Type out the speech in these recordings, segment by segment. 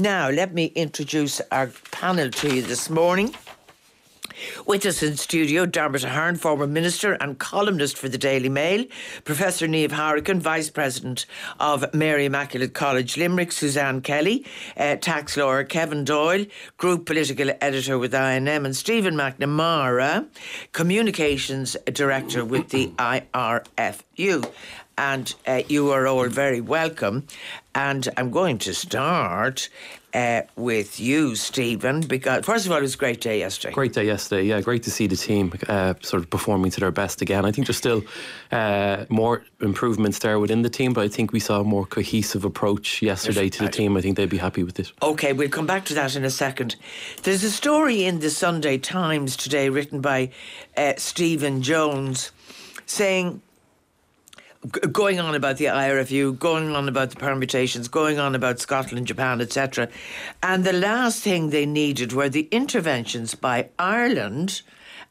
Now, let me introduce our panel to you this morning. With us in studio, Dermot Ahern, former minister and columnist for the Daily Mail, Professor Niamh Hourigan, Vice President of Mary Immaculate College Limerick, Suzanne Kelly, uh, tax lawyer Kevin Doyle, Group Political Editor with INM, and Stephen McNamara, Communications Director with the IRFU and uh, you are all very welcome. And I'm going to start uh, with you, Stephen, because first of all, it was a great day yesterday. Great day yesterday, yeah. Great to see the team uh, sort of performing to their best again. I think there's still uh, more improvements there within the team, but I think we saw a more cohesive approach yesterday to the team. I think they'd be happy with it. Okay, we'll come back to that in a second. There's a story in the Sunday Times today written by uh, Stephen Jones saying going on about the IRFU, going on about the permutations, going on about Scotland, Japan, etc. And the last thing they needed were the interventions by Ireland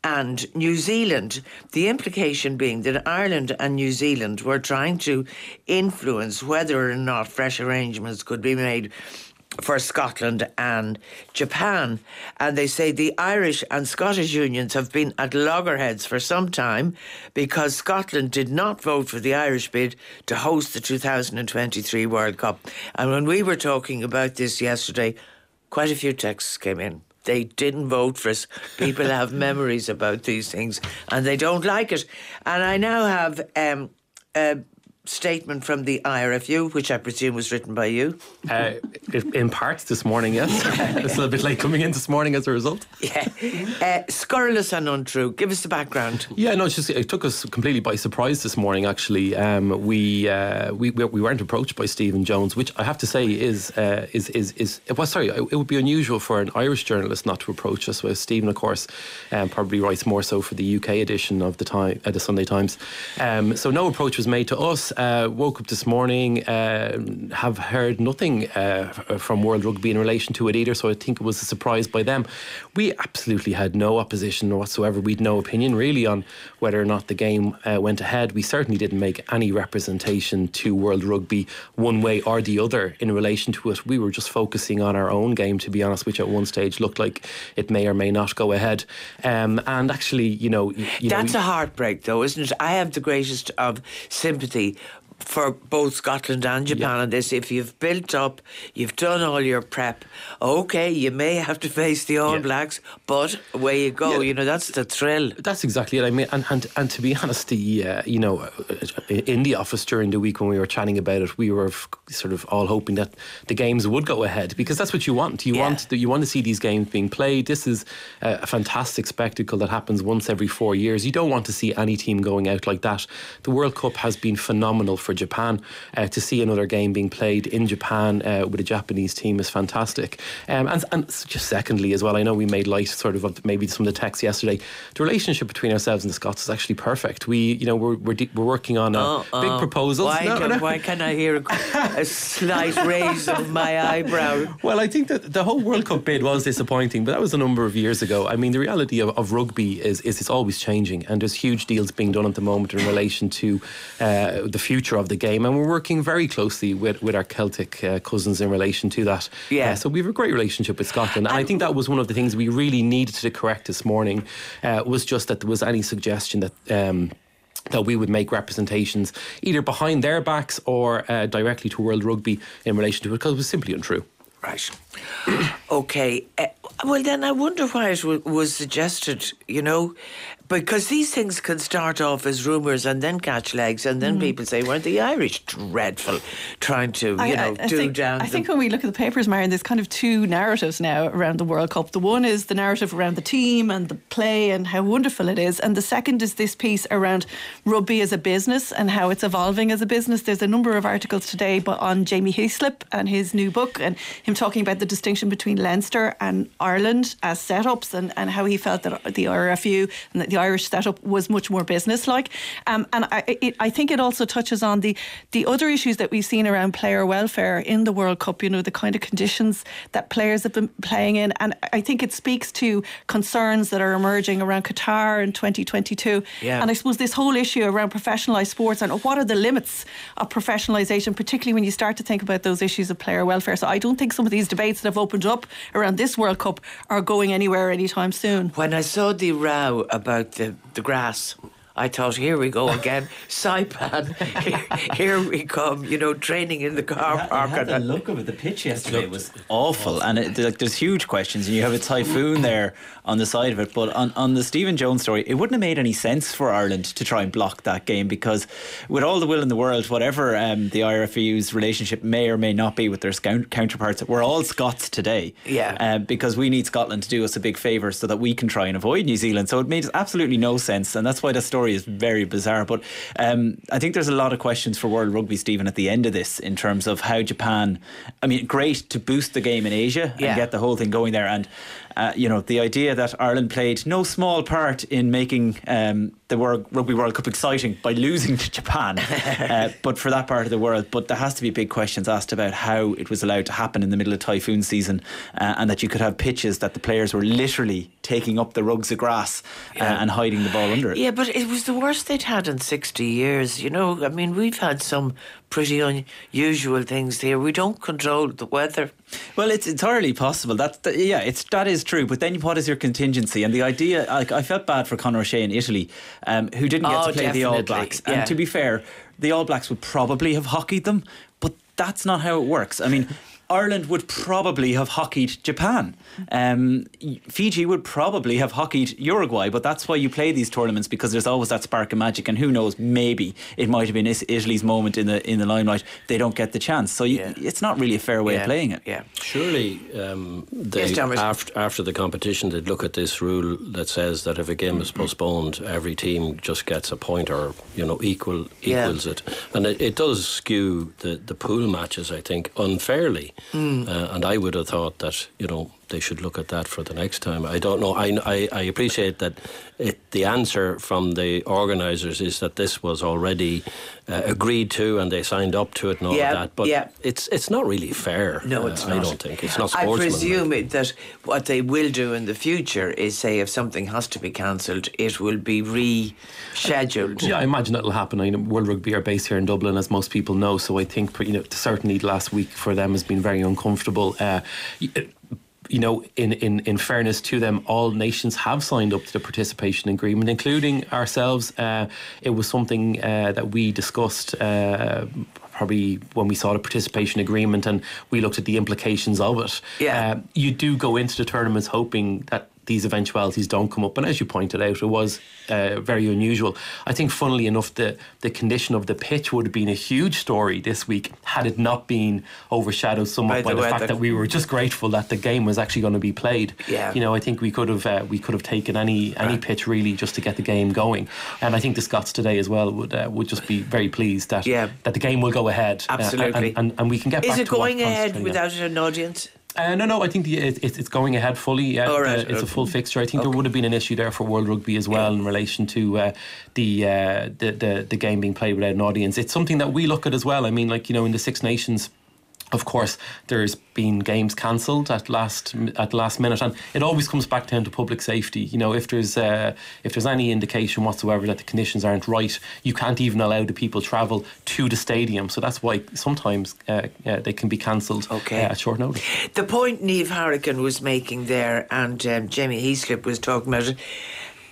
and New Zealand. The implication being that Ireland and New Zealand were trying to influence whether or not fresh arrangements could be made for Scotland and Japan. And they say the Irish and Scottish unions have been at loggerheads for some time because Scotland did not vote for the Irish bid to host the 2023 World Cup. And when we were talking about this yesterday, quite a few texts came in they didn't vote for us. People have memories about these things and they don't like it. And I now have um, statement from the IRFU, which I presume was written by you? Uh, in part this morning, yes. it's a little bit late coming in this morning as a result. Yeah. Uh, scurrilous and untrue. Give us the background. Yeah, no, it's just it took us completely by surprise this morning. Actually, um, we, uh, we we weren't approached by Stephen Jones, which I have to say is uh, is is is well, sorry, it would be unusual for an Irish journalist not to approach us. Well, Stephen, of course, um, probably writes more so for the UK edition of the time, uh, the Sunday Times. Um, so no approach was made to us. Uh, woke up this morning, uh, have heard nothing uh, from World Rugby in relation to it either, so I think it was a surprise by them. We absolutely had no opposition whatsoever. We'd no opinion really on whether or not the game uh, went ahead. We certainly didn't make any representation to World Rugby one way or the other in relation to it. We were just focusing on our own game, to be honest, which at one stage looked like it may or may not go ahead. Um, and actually, you know, you that's know, a heartbreak, though, isn't it? I have the greatest of sympathy for both Scotland and Japan yeah. on this. If you've built up, you've done all your prep, okay, you may have to face the All yeah. Blacks, but away you go. Yeah. You know, that's the thrill. That's exactly it. I mean, and, and, and to be honest, the, uh, you know, uh, in the office during the week when we were chatting about it, we were sort of all hoping that the games would go ahead because that's what you want. You want you want to see these games being played. This is a fantastic spectacle that happens once every four years. You don't want to see any team going out like that. The World Cup has been phenomenal for Japan. Uh, to see another game being played in Japan uh, with a Japanese team is fantastic. Um, and, and just secondly, as well, I know we made light sort of of maybe some of the text yesterday. The relationship between ourselves and the Scots is actually perfect. We, you know, we're we're, de- we're working on a oh, big oh. proposal. Why, no, can, no. why can I hear a, a slight raise of my eyebrow? Well, I think that the whole World Cup bid was disappointing, but that was a number of years ago. I mean, the reality of, of rugby is is it's always changing, and there's huge deals being done at the moment in relation to uh, the future of the game, and we're working very closely with, with our Celtic uh, cousins in relation to that. Yeah. Uh, so we have a great relationship with Scotland, and, and, I think that was one of the things we really needed to correct this morning. Uh, was just that there was any suggestion that. Um, that we would make representations either behind their backs or uh, directly to World Rugby in relation to it because it was simply untrue. Right. okay. Uh, well, then I wonder why it w- was suggested, you know, because these things can start off as rumours and then catch legs, and then mm. people say, weren't the Irish dreadful trying to, you I, know, I, I do think, down. I think when we look at the papers, Marion, there's kind of two narratives now around the World Cup. The one is the narrative around the team and the play and how wonderful it is. And the second is this piece around rugby as a business and how it's evolving as a business. There's a number of articles today but on Jamie Heaslip and his new book and him talking about the distinction between Leinster and Ireland as setups and, and how he felt that the RFU and the Irish setup was much more business-like. Um, and I, it, I think it also touches on the the other issues that we've seen around player welfare in the World Cup. You know, the kind of conditions that players have been playing in, and I think it speaks to concerns that are emerging around Qatar in 2022. Yeah. And I suppose this whole issue around professionalised sports and what are the limits of professionalisation, particularly when you start to think about those issues of player welfare. So I don't think some of these debates that have opened up around this World Cup are going anywhere anytime soon. When I saw the row about the, the grass, I thought, here we go again. Saipan, here, here we come, you know, training in the car You had- park. you had and the look of it. The pitch yesterday was awful, and it, like, there's huge questions. And you have a typhoon there on the side of it. But on, on the Stephen Jones story, it wouldn't have made any sense for Ireland to try and block that game because, with all the will in the world, whatever um, the IRFU's relationship may or may not be with their scout- counterparts, we're all Scots today. Yeah. Um, because we need Scotland to do us a big favour so that we can try and avoid New Zealand. So it made absolutely no sense, and that's why the story is very bizarre. But um, I think there's a lot of questions for World Rugby, Stephen, at the end of this in terms of how Japan. I mean, great to boost the game in Asia Yeah. and get the whole thing going there, and uh, you know the idea that Ireland played no small part in making um, the World Rugby World Cup exciting by losing to Japan, uh, but for that part of the world. But there has to be big questions asked about how it was allowed to happen in the middle of typhoon season, uh, and that you could have pitches that the players were literally taking up the rugs of grass uh, Yeah. and hiding the ball under it. Yeah, but it was the worst they'd had in 60 years. You know, I mean, we've had some pretty unusual things here. We don't control the weather. Well, it's entirely possible. That's that, yeah, it's that is true. But then, what is your contingency? And the idea, like, I felt bad for Conor O'Shea in Italy, um, who didn't get Oh, to play the All Blacks. yeah. And to be fair, the All Blacks would probably have hockeyed them, but that's not how it works. I mean. Ireland would probably have hockeyed Japan. Um, Fiji would probably have hockeyed Uruguay, but that's why you play these tournaments because there's always that spark of magic. And who knows, maybe it might have been Italy's moment in the in the limelight. They don't get the chance, so you, Yeah. it's not really a fair way yeah, of playing it. Yeah. Surely, um, they, Yes, after, after the competition, they'd look at this rule that says that if a game is postponed, every team just gets a point or you know equal Yeah. equals it, and it, it does skew the, the pool matches, I think, unfairly. Hmm. Uh, and I would have thought that you know they should look at that for the next time. I don't know. I, I, I appreciate that it, the answer from the organisers is that this was already uh, agreed to and they signed up to it and all Yeah, of that. But yeah. it's it's not really fair. No, uh, not. I don't think it's not I presume it, that what they will do in the future is say if something has to be cancelled, it will be rescheduled. Yeah, I imagine that'll happen. I know World Rugby are based here in Dublin, as most people know. So I think, you know, certainly the last week for them has been very uncomfortable. Uh, y- you know, in, in, in fairness to them, all nations have signed up to the participation agreement, including ourselves. Uh, it was something uh, that we discussed. Uh, Probably when we saw the participation agreement and we looked at the implications of it. Yeah. Uh, you do go into the tournaments hoping that these eventualities don't come up. And as you pointed out, it was uh, very unusual. I think, funnily enough, the, the condition of the pitch would have been a huge story this week had it not been overshadowed somewhat By by, the fact that we were just grateful that the game was actually going to be played. Yeah. You know, I think we could have uh, we could have taken any any Right. pitch really just to get the game going. And I think the Scots today as well would uh, would just be very pleased that Yeah. that the game will go ahead. uh, Absolutely. and, and, and we can get Is back it going ahead without an audience? Uh, no, no, I think the, it, it, it's going ahead fully. Yeah, All right, Uh, it's okay. a full fixture. I think there would have been an issue there for World Rugby as well in relation to uh, the, uh, the the the game being played without an audience. It's something that we look at as well. I mean, like you know, in the Six Nations. Of course, there's been games cancelled at last at last minute, and it always comes back down to public safety. You know, if there's uh, if there's any indication whatsoever that the conditions aren't right, you can't even allow the people travel to the stadium. So that's why sometimes uh, uh, they can be cancelled Okay. uh, at short notice. The point Niamh Hourigan was making there, and um, Jamie Heaslip was talking about it.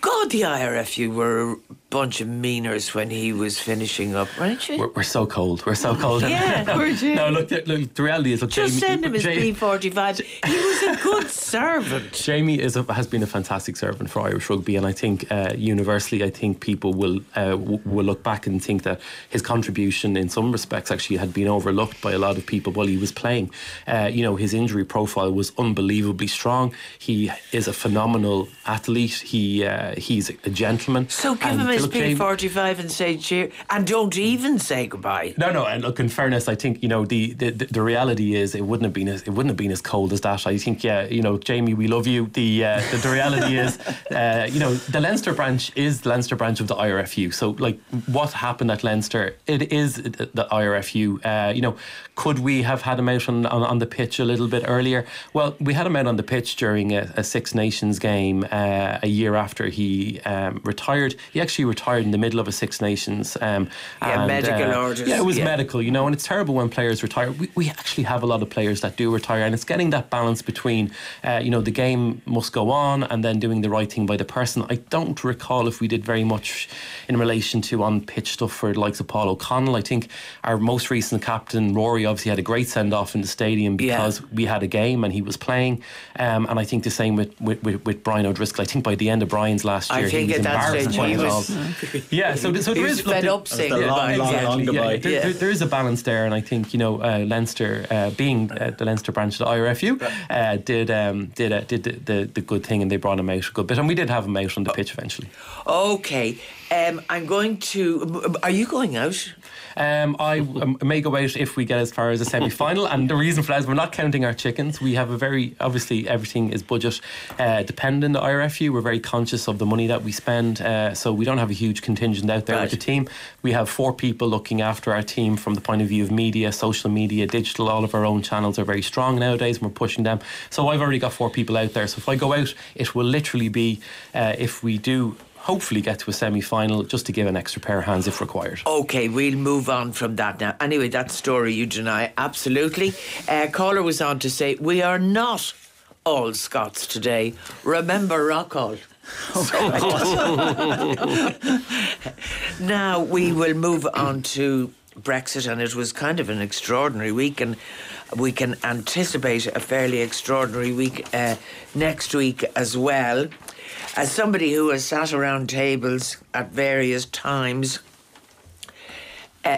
God, the IRFU were a bunch of meaners when he was finishing up, weren't you? We're, we're so cold. We're so cold. Yeah. Would you? no, look, the- look, the reality is, look, Just Jamie, send him his Jamie, P45. He was a good servant. Jamie is a, has been a fantastic servant for Irish rugby, and I think uh, universally, I think people will uh, w- will look back and think that his contribution, in some respects, actually had been overlooked by a lot of people while he was playing. Uh, you know, his injury profile was unbelievably strong. He is a phenomenal athlete. He uh, he's a gentleman. So give him his look, Jamie- P45 and say cheer, and don't even say goodbye. No, no, and look. In fairness, I think you know the, the the reality is it wouldn't have been as it wouldn't have been as cold as that. I, think, yeah, you know, Jamie, we love you. The uh, the, the, reality is, uh, you know, the Leinster branch is the Leinster branch of the IRFU. So, like, what happened at Leinster, it is the IRFU. Uh, you know, could we have had him out on, on, on, the pitch a little bit earlier? Well, we had him out on the pitch during a, a Six Nations game uh, a year after he um, retired. He actually retired in the middle of a Six Nations. Um, yeah, and, medical uh, orders. Yeah, it was yeah. medical, you know, and it's terrible when players retire. We, we actually have a lot of players that do retire, and it's getting that balance between, uh, you know, the game must go on and then doing the right thing by the person. I don't recall if we did very much in relation to on pitch stuff for the likes of Paul O'Connell. I think our most recent captain, Rory, obviously had a great send off in the stadium because yeah. we had a game and he was playing. Um, and I think the same with, with, with, with, Brian O'Driscoll. I think by the end of Brian's last year, he was embarrassed by it all. Yeah, so, so there is fed up saying long, long, long, long yeah, there, there, there is a balance there, and I think you know uh, Leinster uh, being uh, the Leinster branch of the IRFU uh, did um, did uh, did the, the, the, good thing, and they brought him out a good bit, and we did have him out on the pitch eventually. Okay, um, I'm going to. Are you going out? Um, I may go out if we get as far as a semi final. and the reason for that is we're not counting our chickens. We have a very, obviously, everything is budget uh, dependent at IRFU. We're very conscious of the money that we spend. Uh, so we don't have a huge contingent out there right. with the team. We have four people looking after our team from the point of view of media, social media, digital. All of our own channels are very strong nowadays and we're pushing them. So I've already got four people out there. So if I go out, it will literally be uh, if we do hopefully get to a semi final just to give an extra pair of hands if required. Okay, we'll move on from that now. Anyway, that story you deny, absolutely. Uh, caller was on to say, We are not all Scots today. Remember Rockall. now we will move on to Brexit, and it was kind of an extraordinary week, and we can anticipate a fairly extraordinary week uh, next week as well as somebody who has sat around tables at various times, uh,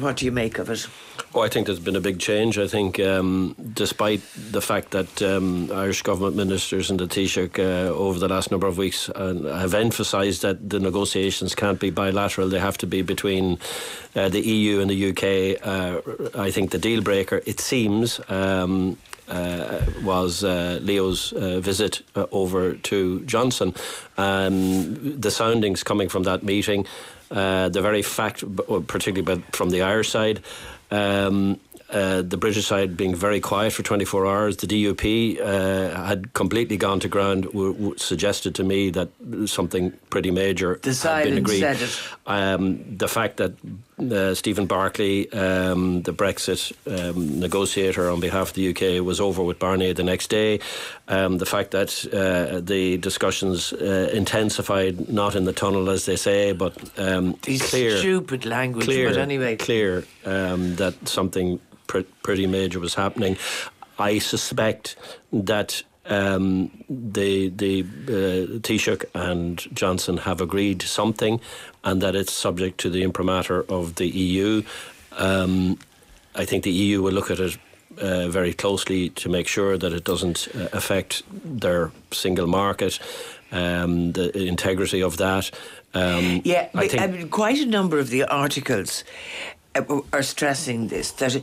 what do you make of it? Oh, I think there's been a big change. I think, um, despite the fact that um, Irish government ministers and the Taoiseach uh, over the last number of weeks uh, have emphasised that the negotiations can't be bilateral; they have to be between uh, the EU and the UK. Uh, I think the deal breaker, it seems, um, uh, was uh, Leo's uh, visit over to Johnson. Um, the soundings coming from that meeting, the very fact, particularly from the Irish side, um, uh, the British side being very quiet for 24 hours. The DUP uh, had completely gone to ground, w- w- suggested to me that something pretty major the had been agreed. Um, the fact that uh, Stephen Barclay, um, the Brexit um, negotiator on behalf of the UK, was over with Barnier the next day. Um, the fact that uh, the discussions uh, intensified, not in the tunnel as they say, but um, These clear, stupid language. Clear, but anyway, clear um, that something pr- pretty major was happening. I suspect that um, the the uh, Taoiseach and Johnson have agreed something, and that it's subject to the imprimatur of the EU. Um, I think the EU will look at it uh, very closely to make sure that it doesn't uh, affect their single market, um, the integrity of that. Um, yeah, I think I mean, quite a number of the articles uh, are stressing this that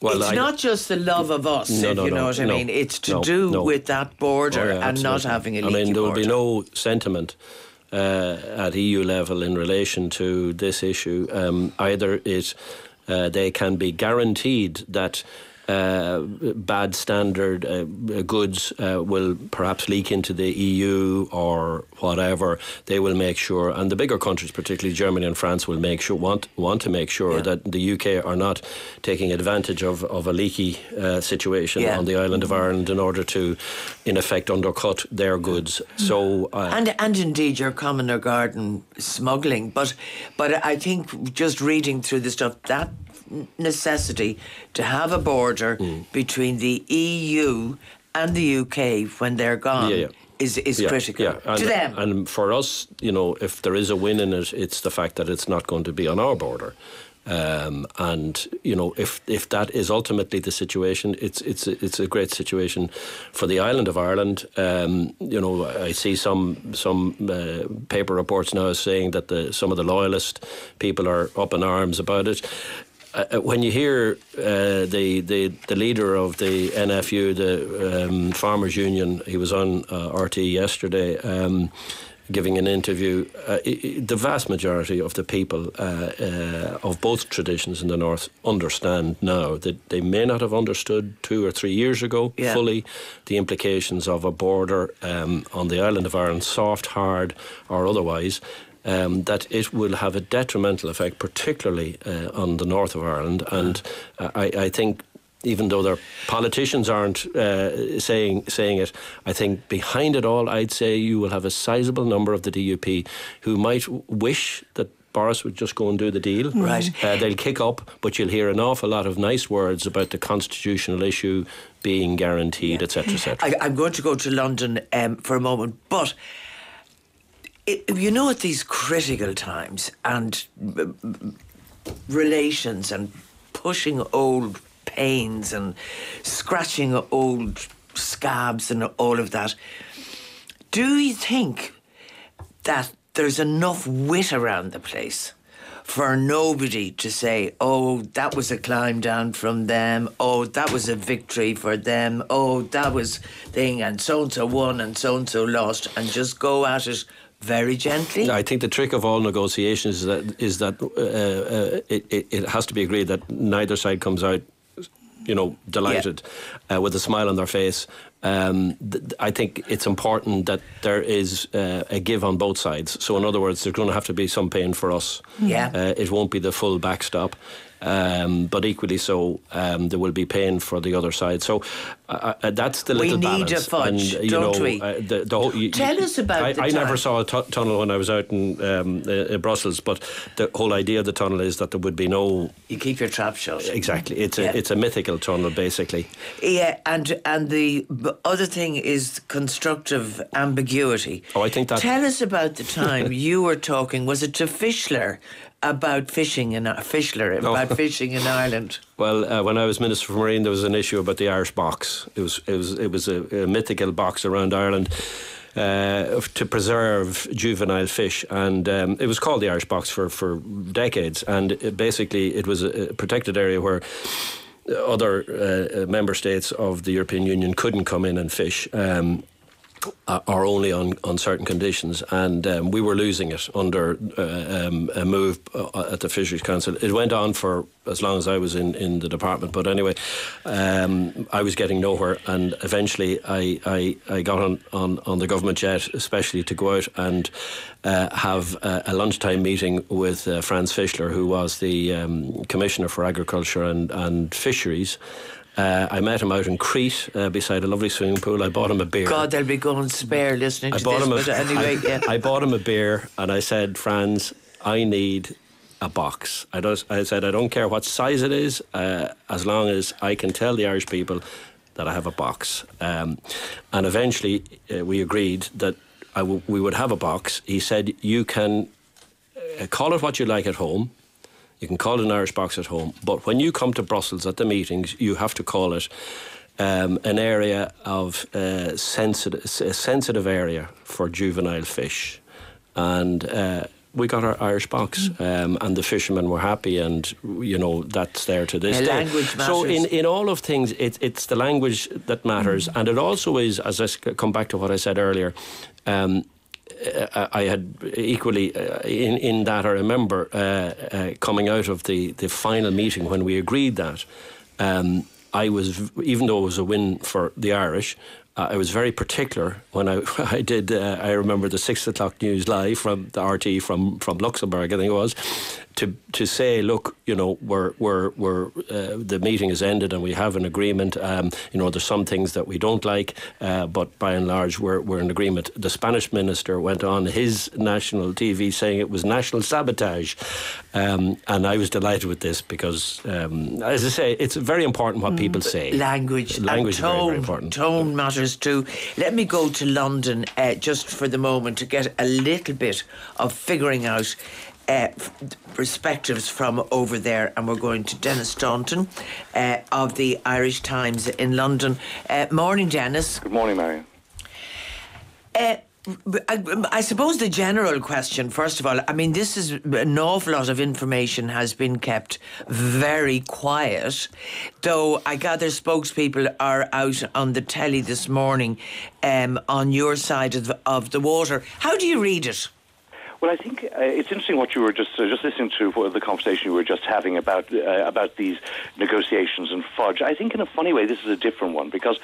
well, it's I, not just the love of us, no, if no, you know no, what I mean. It's to do with that border oh, yeah, and not having a I mean, there will be no sentiment uh, at EU level in relation to this issue. Um, either it uh, they can be guaranteed that uh, bad standard uh, goods uh, will perhaps leak into the EU or whatever, they will make sure, and the bigger countries, particularly Germany and France, will make sure want want to make sure yeah. that the UK are not taking advantage of, of a leaky uh, situation yeah. on the island of Ireland in order to, in effect, undercut their goods. So uh, and and indeed your common or garden smuggling, but but I think just reading through the stuff that necessity to have a border mm. between the EU and the UK when they're gone. Yeah, yeah. Is, is yeah, critical yeah. And, to them. And for us, you know, if there is a win in it, it's the fact that it's not going to be on our border. Um, and you know, if if that is ultimately the situation, it's it's it's a great situation for the island of Ireland. Um, you know, I see some some uh, paper reports now saying that the some of the loyalist people are up in arms about it uh, uh, when you hear uh, the, the the leader of the NFU, the um, Farmers Union, he was on uh, RTÉ yesterday. Um, giving an interview, uh, the vast majority of the people uh, uh, of both traditions in the north understand now that they may not have understood two or three years ago Yeah. fully the implications of a border um, on the island of Ireland, soft, hard, or otherwise. Um, that it will have a detrimental effect, particularly uh, on the north of Ireland, and uh, I, I think even though their politicians aren't uh, saying saying it, I think behind it all, I'd say you will have a sizable number of the DUP who might wish that. Boris would just go and do the deal. Right. Uh, they'll kick up, but you'll hear an awful lot of nice words about the constitutional issue being guaranteed, etc., etc. I, I'm going to go to London um, for a moment, but it, you know, at these critical times and mm, relations and pushing old pains and scratching old scabs and all of that, do you think that there's enough wit around the place for nobody to say, oh, that was a climb down from them, oh, that was a victory for them, oh, that was thing, and so and so won and so and so lost, and just go at it very gently? I think the trick of all negotiations is that is that uh, uh, it, it, has to be agreed that neither side comes out, you know, delighted uh, with a smile on their face. Um, th- th- I think it's important that there is uh, a give on both sides. So, in other words, there's going to have to be some pain for us. Yeah. Uh, it won't be the full backstop. Um, but equally so, um, there will be pain for the other side. So uh, uh, that's the We little need a fudge, and, you don't know, we? Uh, the, the whole, you, Tell you- us about I, the I never saw a tunnel when I was out in, um, uh, in Brussels, but the whole idea of the tunnel is that there would be no. You keep your trap shut. Exactly, it's a it's a mythical tunnel basically. Yeah, and and the other thing is constructive ambiguity. Oh, I think that- Tell us about the time you were talking. Was it to Fischler about fishing in uh, Fischler about fishing in Ireland? Well, uh, when I was Minister for Marine, there was an issue about the Irish box. It was it was it was a, a mythical box around Ireland. Uh, to preserve juvenile fish, and um, it was called the Irish box for, for decades. And it basically, it was a, protected area where other uh, member states of the European Union couldn't come in and fish. Um, uh, or only on, on certain conditions, and um, we were losing it under uh, um, a move uh, at the Fisheries Council. It went on for as long as I was in, in the department, but anyway, um, I was getting nowhere, and eventually I, I, I got on, on, on the government jet, especially to go out and uh, have a, a lunchtime meeting with uh, Franz Fischler, who was the um, Commissioner for Agriculture and, and Fisheries. Uh, I met him out in Crete uh, beside a lovely swimming pool. I bought him a beer. God, they'll be going spare listening I to bought this. him a, but anyway, I, yeah. I bought him a beer and I said, Franz, I need a box. I, don't, I said, I don't care what size it is, uh, as long as I can tell the Irish people that I have a box. Um, and eventually uh, we agreed that I w- we would have a box. He said, You can uh, call it what you like at home. You can call it an Irish box at home, but when you come to Brussels at the meetings, you have to call it um, an area of uh, sensitive, a sensitive area for juvenile fish, and. Uh, we got our Irish box, um, and the fishermen were happy, and you know that's there to this Yeah, day. So in, in all of things, it, it's the language that matters, and it also is, as I come back to what I said earlier. Um, I had equally uh, in in that I remember uh, uh, coming out of the the final meeting when we agreed that um, I was even though it was a win for the Irish. Uh, I was very particular when I I did. Uh, I remember the six o'clock news live from the RTÉ from from Luxembourg. I think it was to to say, look, you know, we're we're we're uh, the meeting has ended and we have an agreement. Um, you know, there's some things that we don't like, uh, but by and large, we're we're in agreement. The Spanish minister went on his national TV saying it was national sabotage, um, and I was delighted with this because, um, as I say, it's very important what people say. language, language and is tone, very, very important. Tone matters too. Let me go to London uh, just for the moment to get a little bit of figuring out. Uh, perspectives from over there, and we're going to Denis Staunton uh, of the Irish Times in London. Uh, morning, Denis. Good morning, Marion. Uh, I, I, suppose the general question, first of all, I mean, this is an awful lot of information has been kept very quiet, though I gather spokespeople are out on the telly this morning um, on your side of the, of the water. How do you read it? Well, I think uh, it's interesting what you were just uh, just listening to for the conversation you were just having about uh, about these negotiations and fudge. I think in a funny way this is a different one because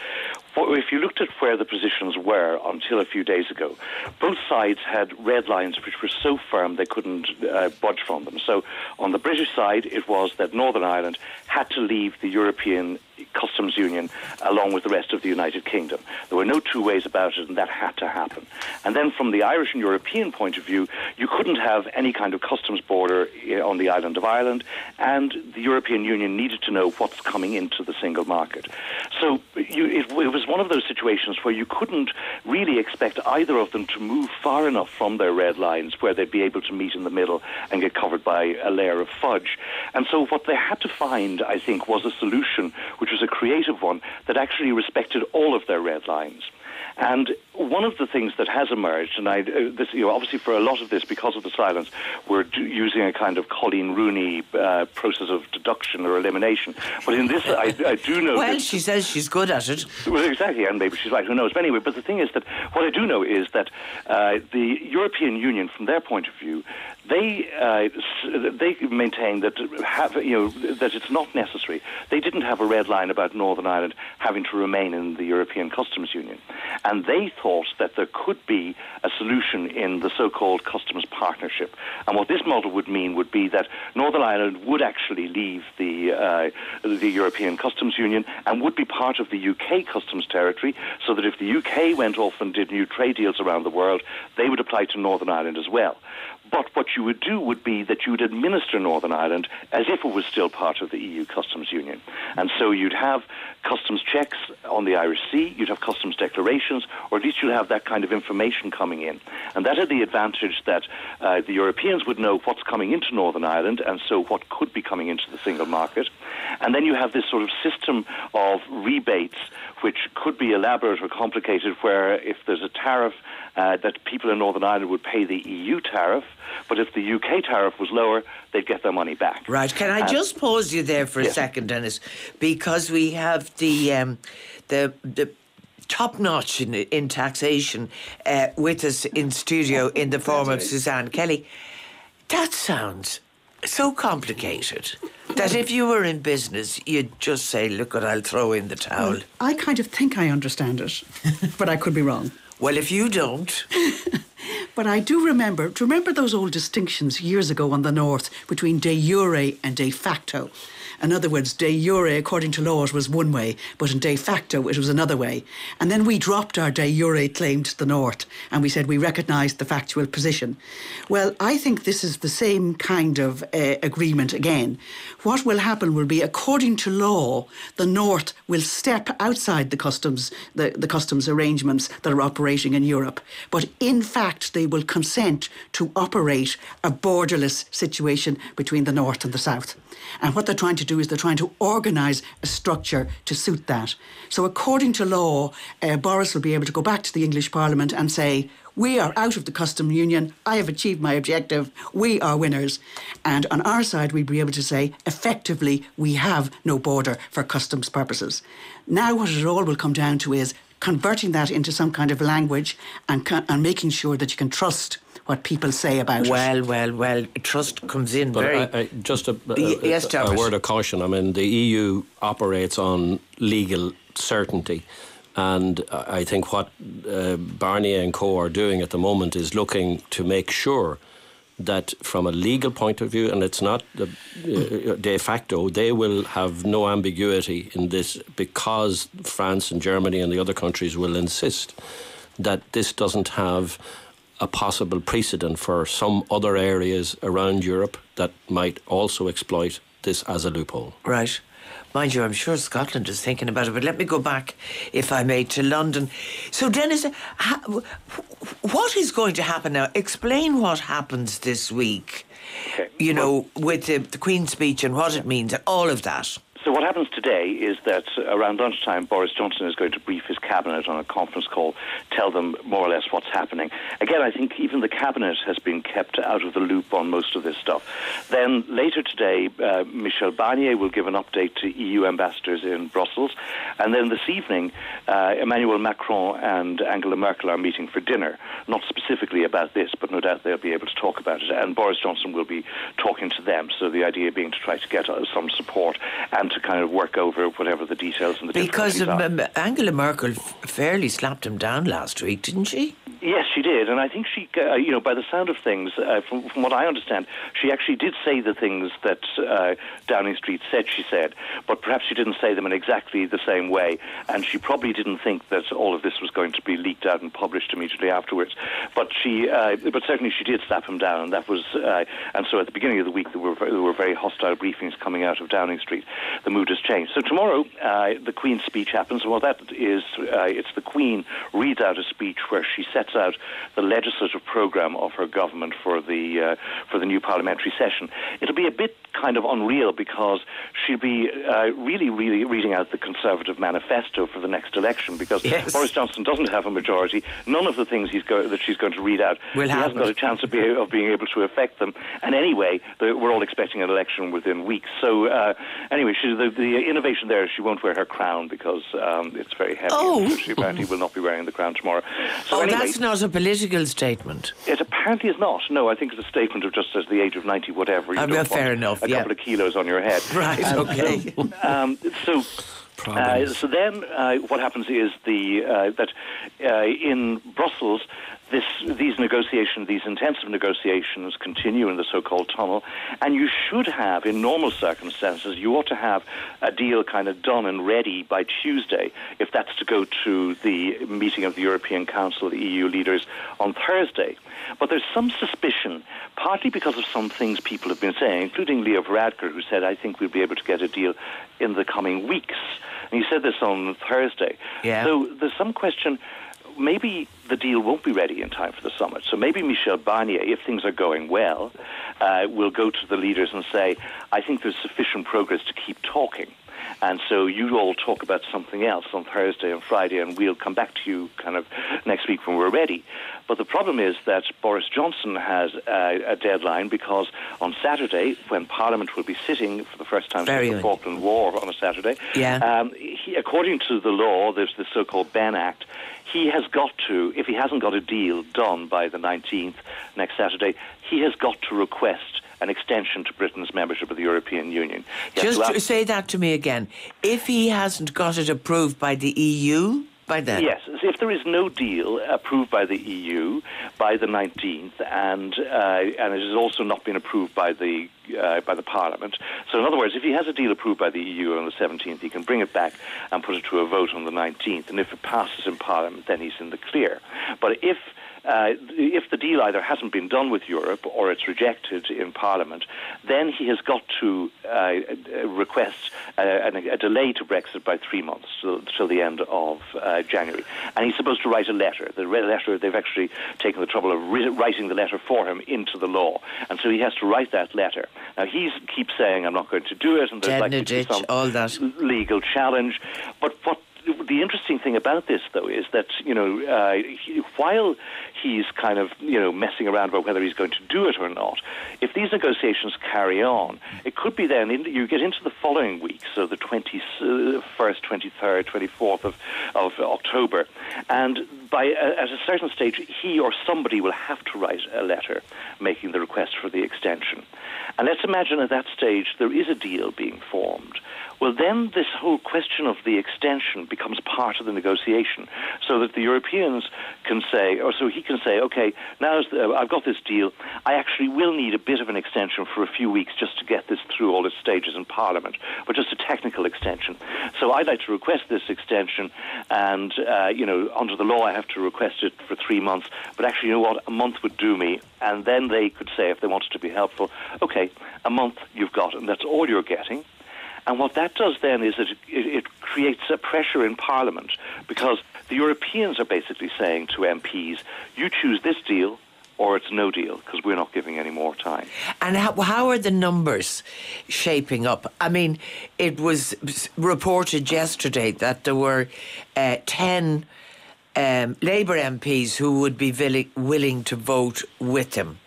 if you looked at where the positions were until a few days ago, both sides had red lines which were so firm they couldn't uh, budge from them. So on the British side, it was that Northern Ireland had to leave the European customs union along with the rest of the United Kingdom. There were no two ways about it, and that had to happen. And then from the Irish and European point of view, you couldn't have any kind of customs border eh, on the island of Ireland, and the European Union needed to know what's coming into the single market. So you, it, it was one of those situations where you couldn't really expect either of them to move far enough from their red lines where they'd be able to meet in the middle and get covered by a layer of fudge. And so what they had to find, I think, was a solution which was a creative one that actually respected all of their red lines. And one of the things that has emerged, and I, uh, this, you know, obviously for a lot of this, because of the silence, we're using a kind of Colleen Rooney uh, process of deduction or elimination. But in this, I, I do know. well, she says she's good at it. Well, exactly, and maybe she's right. Who knows? But anyway, but the thing is that what I do know is that uh, the European Union, from their point of view, they uh, they maintain that have, you know that it's not necessary. They didn't have a red line about Northern Ireland having to remain in the European Customs Union, and they thought that there could be a solution in the so-called customs partnership. And what this model would mean would be that Northern Ireland would actually leave the uh, the European Customs Union and would be part of the UK customs territory, so that if the UK went off and did new trade deals around the world, they would apply to Northern Ireland as well. But what you would do would be that you would administer Northern Ireland as if it was still part of the EU customs union. And so you'd have customs checks on the Irish Sea, you'd have customs declarations, or at least you'd have that kind of information coming in. And that had the advantage that uh, the Europeans would know what's coming into Northern Ireland and so what could be coming into the single market. And then you have this sort of system of rebates, which could be elaborate or complicated, where if there's a tariff uh, that people in Northern Ireland would pay the EU tariff, but if the UK tariff was lower, they'd get their money back. Right. Can I um, just pause you there for a second, Denis? Because we have the um, the the top notch in, in taxation uh, with us in studio in the form of Suzanne Kelly. That sounds so complicated that if you were in business, you'd just say, "Look, what I'll throw in the towel." Well, I kind of think I understand it, but I could be wrong. Well, if you don't. but I do remember, do you remember those old distinctions years ago on the North between de jure and de facto? In other words, de jure, according to law, it was one way, but in de facto, it was another way. And then we dropped our de jure claim to the North and we said we recognised the factual position. Well, I think this is the same kind of uh, agreement again. What will happen will be, according to law, the North will step outside the customs, the, the customs arrangements that are operating in Europe. But in fact, they will consent to operate a borderless situation between the North and the South. And what they're trying to do is they're trying to organise a structure to suit that. So, according to law, uh, Boris will be able to go back to the English Parliament and say, we are out of the custom union. I have achieved my objective. We are winners. And on our side, we'd be able to say, effectively, we have no border for customs purposes. Now, what it all will come down to is converting that into some kind of language and, and making sure that you can trust what people say about well, it. Well, well, well, trust comes in but very. I, I, just a, a, yes, a, a word of caution. I mean, the EU operates on legal certainty. And I think what uh, Barnier and co are doing at the moment is looking to make sure that from a legal point of view, and it's not uh, de facto, they will have no ambiguity in this because France and Germany and the other countries will insist that this doesn't have a possible precedent for some other areas around Europe that might also exploit this as a loophole. Right. Mind you, I'm sure Scotland is thinking about it, but let me go back, if I may, to London. So, Denis, what is going to happen now? Explain what happens this week, okay. you know, with the, the Queen's speech and what it means, all of that. So what happens today is that around lunchtime, Boris Johnson is going to brief his cabinet on a conference call, tell them more or less what's happening. Again, I think even the cabinet has been kept out of the loop on most of this stuff. Then later today, uh, Michel Barnier will give an update to EU ambassadors in Brussels, and then this evening, uh, Emmanuel Macron and Angela Merkel are meeting for dinner. Not specifically about this, but no doubt they'll be able to talk about it. And Boris Johnson will be talking to them. So the idea being to try to get uh, some support and to kind of work over whatever the details and the Because um, Angela Merkel fairly slapped him down last week, didn't she? Yes, she did, and I think she, uh, you know, by the sound of things, uh, from, from what I understand, she actually did say the things that uh, Downing Street said she said, but perhaps she didn't say them in exactly the same way, and she probably didn't think that all of this was going to be leaked out and published immediately afterwards. But she, uh, but certainly she did slap him down, and that was, uh, and so at the beginning of the week there were there were very hostile briefings coming out of Downing Street. The mood has changed. So tomorrow uh, the Queen's speech happens. Well, that is, it's the Queen reads out a speech where she sets out the legislative program of her government for the uh, for the new parliamentary session. It'll be a bit kind of unreal because she'll be uh, really, really reading out the Conservative manifesto for the next election because Yes. Boris Johnson doesn't have a majority. None of the things he's go- that she's going to read out, Will he hasn't got a chance of, be- of being able to affect them. And anyway, the, we're all expecting an election within weeks. So uh, anyway, she, the, the innovation there is she won't wear her crown because um, it's very heavy. Oh. She apparently will not be wearing the crown tomorrow. So oh, anyway, that's not a political statement. it apparently is not. No, I think it's a statement of just as the age of 90, whatever. You well, fair enough, A yeah. couple of kilos on your head. Right, okay. Um, so. Uh, so then, uh, what happens is the uh, that uh, in Brussels, this these negotiations, these intensive negotiations, continue in the so-called tunnel, and you should have, in normal circumstances, you ought to have a deal kind of done and ready by Tuesday, if that's to go to the meeting of the European Council, the EU leaders on Thursday. But there's some suspicion, partly because of some things people have been saying, including Leo Varadkar, who said, I think we'll be able to get a deal in the coming weeks. And he said this on Thursday. Yeah. So there's some question maybe the deal won't be ready in time for the summit. So maybe Michel Barnier, if things are going well, uh, will go to the leaders and say, I think there's sufficient progress to keep talking. And so you all talk about something else on Thursday and Friday, and we'll come back to you kind of next week when we're ready. But the problem is that Boris Johnson has uh, a deadline because on Saturday, when Parliament will be sitting for the first time Very since the. Falkland War on a Saturday, Yeah. um, he, according to the law, there's the so-called Benn Act. He has got to, if he hasn't got a deal done by the 19th next Saturday, he has got to request an extension to Britain's membership of the European Union. He Just to to say that to me again. If he hasn't got it approved by the EU, by then. Yes, if there is no deal approved by the EU by the 19th, and uh, and it has also not been approved by the uh, by the Parliament. So, in other words, if he has a deal approved by the EU on the 17th, he can bring it back and put it to a vote on the 19th. And if it passes in Parliament, then he's in the clear. But if uh, if the deal either hasn't been done with Europe or it's rejected in Parliament, then he has got to uh, request uh, a, a delay to Brexit by three months till, till the end of uh, January. And he's supposed to write a letter. The re- letter, they've actually taken the trouble of ri- writing the letter for him into the law. And so he has to write that letter. Now, he keeps saying, I'm not going to do it, and there's in likely to be some all that. legal challenge. But what the interesting thing about this, though, is that you know, uh, he, while he's kind of you know messing around about whether he's going to do it or not, if these negotiations carry on, it could be then in, you get into the following week, so the twenty first, twenty third, twenty fourth of of October, and by uh, at a certain stage, he or somebody will have to write a letter making the request for the extension. And let's imagine at that stage there is a deal being formed. Well, then this whole question of the extension becomes part of the negotiation, so that the Europeans can say, or so he can say, okay, now the, I've got this deal. I actually will need a bit of an extension for a few weeks just to get this through all its stages in Parliament, but just a technical extension. So I'd like to request this extension, and uh, you know, under the law, I have to request it for three months. But actually, you know what? A month would do me, and then they could say, if they wanted to be helpful, okay, a month you've got, and that's all you're getting. And what that does then is it, it, it creates a pressure in Parliament because the Europeans are basically saying to MPs, you choose this deal or it's no deal because we're not giving any more time. And how, how are the numbers shaping up? I mean, it was reported yesterday that there were uh, 10 um, Labour MPs who would be villi- willing to vote with him.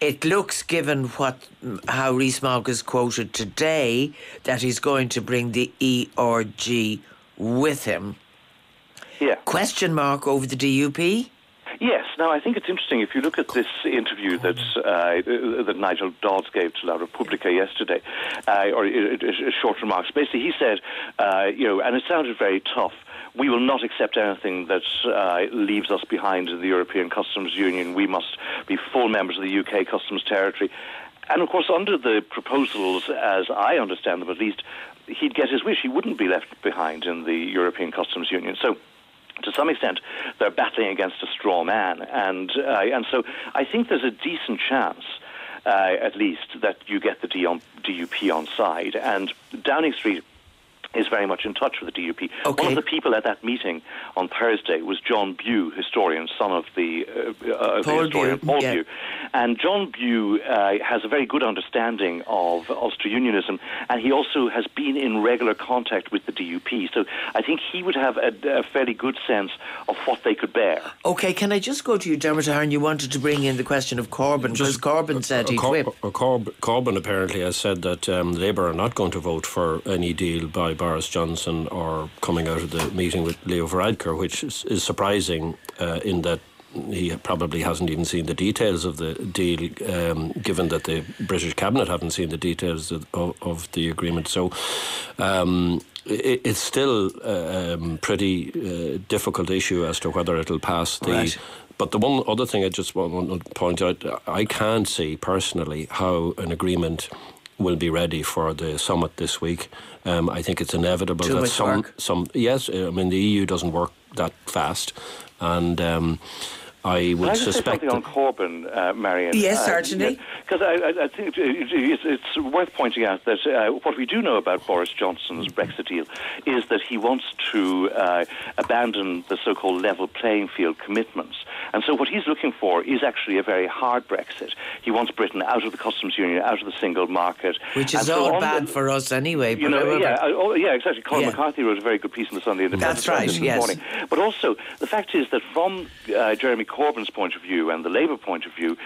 It looks, given what how Rees-Mogg is quoted today, that he's going to bring the ERG with him. Yeah. Question mark over the DUP? Yes. Now, I think it's interesting if you look at this interview that uh, that Nigel Dodds gave to La Repubblica yesterday, uh, or uh, uh, short remarks. Basically, he said, uh, you know, and it sounded very tough. We will not accept anything that uh, leaves us behind in the European Customs Union. We must be full members of the UK customs territory. And of course, under the proposals, as I understand them at least, he'd get his wish. He wouldn't be left behind in the European Customs Union. So to some extent, they're battling against a straw man, and uh, and so I think there's a decent chance. Uh, at least that you get the DUP on side, and Downing Street is very much in touch with the DUP. Okay. One of the people at that meeting on Thursday was John Bew, historian, son of the, uh, uh, the historian Bew, Paul yeah. Bew. And John Bew uh, has a very good understanding of Ulster-Unionism, and he also has been in regular contact with the DUP. So I think he would have a, a fairly good sense of what they could bear. Okay, can I just go to you, Dermot Ahern? You wanted to bring in the question of Corbyn, because Corbyn said he'd Cor- whip. uh, Corb- Corbyn apparently has said that um, Labour are not going to vote for any deal by Boris Johnson or coming out of the meeting with Leo Varadkar, which is, is surprising uh, in that he probably hasn't even seen the details of the deal, um, given that the British cabinet haven't seen the details of, of, the agreement. So. Um, it, it's still a um, pretty uh, difficult issue as to whether it'll pass the Right. but the one other thing I just want to point out, I can't see personally how an agreement will be ready for the summit this week. Um, I think it's inevitable Too that some, work. some, yes, I mean the EU doesn't work that fast, and um, I Can would I just say suspect. something on Corbyn, uh, Marion? Yes, certainly. Because I, I, I think it's, it's worth pointing out that uh, what we do know about Boris Johnson's Brexit deal is that he wants to uh, abandon the so-called level playing field commitments. And so what he's looking for is actually a very hard Brexit. He wants Britain out of the customs union, out of the single market. Which is so all bad the- for us anyway. you know, yeah, uh, oh, yeah, exactly. Colm Yeah. McCarthy wrote a very good piece in the Sunday Independent That's right, this yes. morning. But also, the fact is that from uh, Jeremy Corbyn's point of view and the Labour point of view,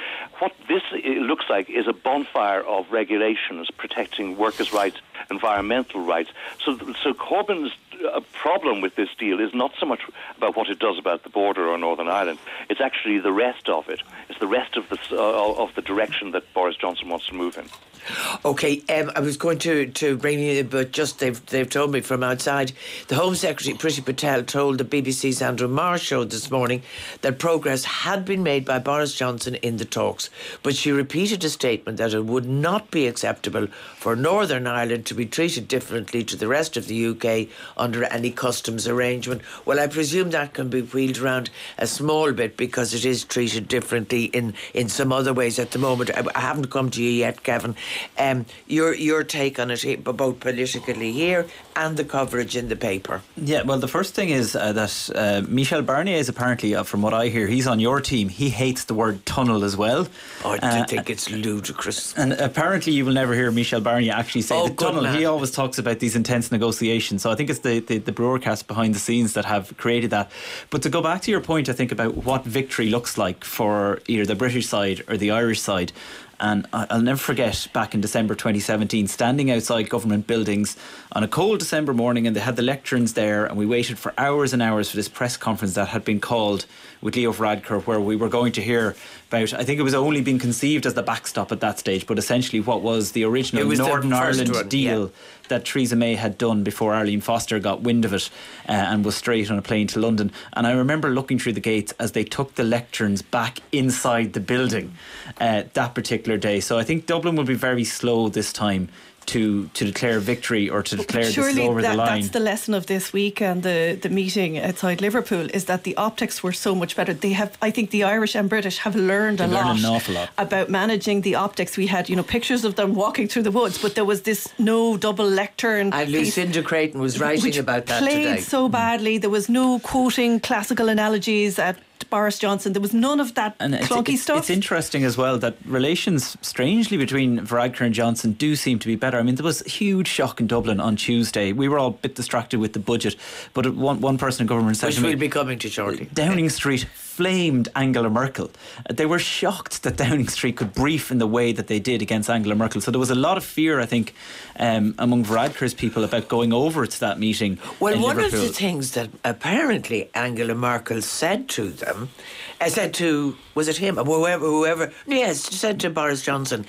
what this looks like is a bonfire of regulations protecting workers' rights, environmental rights. So, so Corbyn's uh, problem with this deal is not so much about what it does about the border or Northern Ireland. It's actually the rest of it. It's the rest of the uh, of the direction that Boris Johnson wants to move in. Okay, um, I was going to, to bring you but just they've, they've told me from outside. The Home Secretary, Priti Patel, told the BBC's Andrew Marr show this morning that progress had been made by Boris Johnson in the talks. But she repeated a statement that it would not be acceptable for Northern Ireland to be treated differently to the rest of the UK under any customs arrangement. Well, I presume that can be wheeled around a small bit because it is treated differently in, in some other ways at the moment. I, I haven't come to you yet, Kevin. Um, your your take on it, eh, both politically here and the coverage in the paper. Yeah, well, the first thing is uh, that uh, Michel Barnier is apparently, uh, from what I hear, he's on your team. He hates the word tunnel as well. Oh, I Uh, think it's ludicrous. And apparently, you will never hear Michel Barnier actually say Oh, the tunnel. man. He always talks about these intense negotiations. So I think it's the, the, the broadcast behind the scenes that have created that. But to go back to your point, I think about what victory looks like for either the British side or the Irish side. And I'll never forget back in December 2017, standing outside government buildings on a cold December morning, and they had the lecterns there, and we waited for hours and hours for this press conference that had been called with Leo Varadkar, where we were going to hear about. I think it was only being conceived as the backstop at that stage, but essentially what was the original was Northern first Ireland one, deal yeah. that Theresa May had done before Arlene Foster got wind of it uh, and was straight on a plane to London. And I remember looking through the gates as they took the lecterns back inside the building uh, that particular day. So I think Dublin will be very slow this time. To, to declare victory or to declare this is Surely over that, the line. that's the lesson of this week and the, the meeting outside Liverpool is that the optics were so much better. They have, I think, the Irish and British have learned a They learn lot, an awful lot. about managing the optics. We had, you know, pictures of them walking through the woods, but there was this no double lectern. And piece Lucinda Creighton was writing about that played today. so badly. There was no quoting classical analogies at and Boris Johnson. There was none of that And it's, clunky it's, stuff. it's interesting as well that relations, strangely, between Varadkar and Johnson do seem to be better. I mean, there was a huge shock in Dublin on Tuesday. We were all a bit distracted with the budget, but one, one person in government said Which to me, we'll be coming to shortly. Downing Street flamed Angela Merkel. Uh, They were shocked that Downing Street could brief in the way that they did against Angela Merkel. So there was a lot of fear, I think, um, among Varadkar's people about going over to that meeting. Well, one Liverpool. of the things that apparently Angela Merkel said to them, uh, said to, was it him, or whoever, whoever, yes, said to Boris Johnson,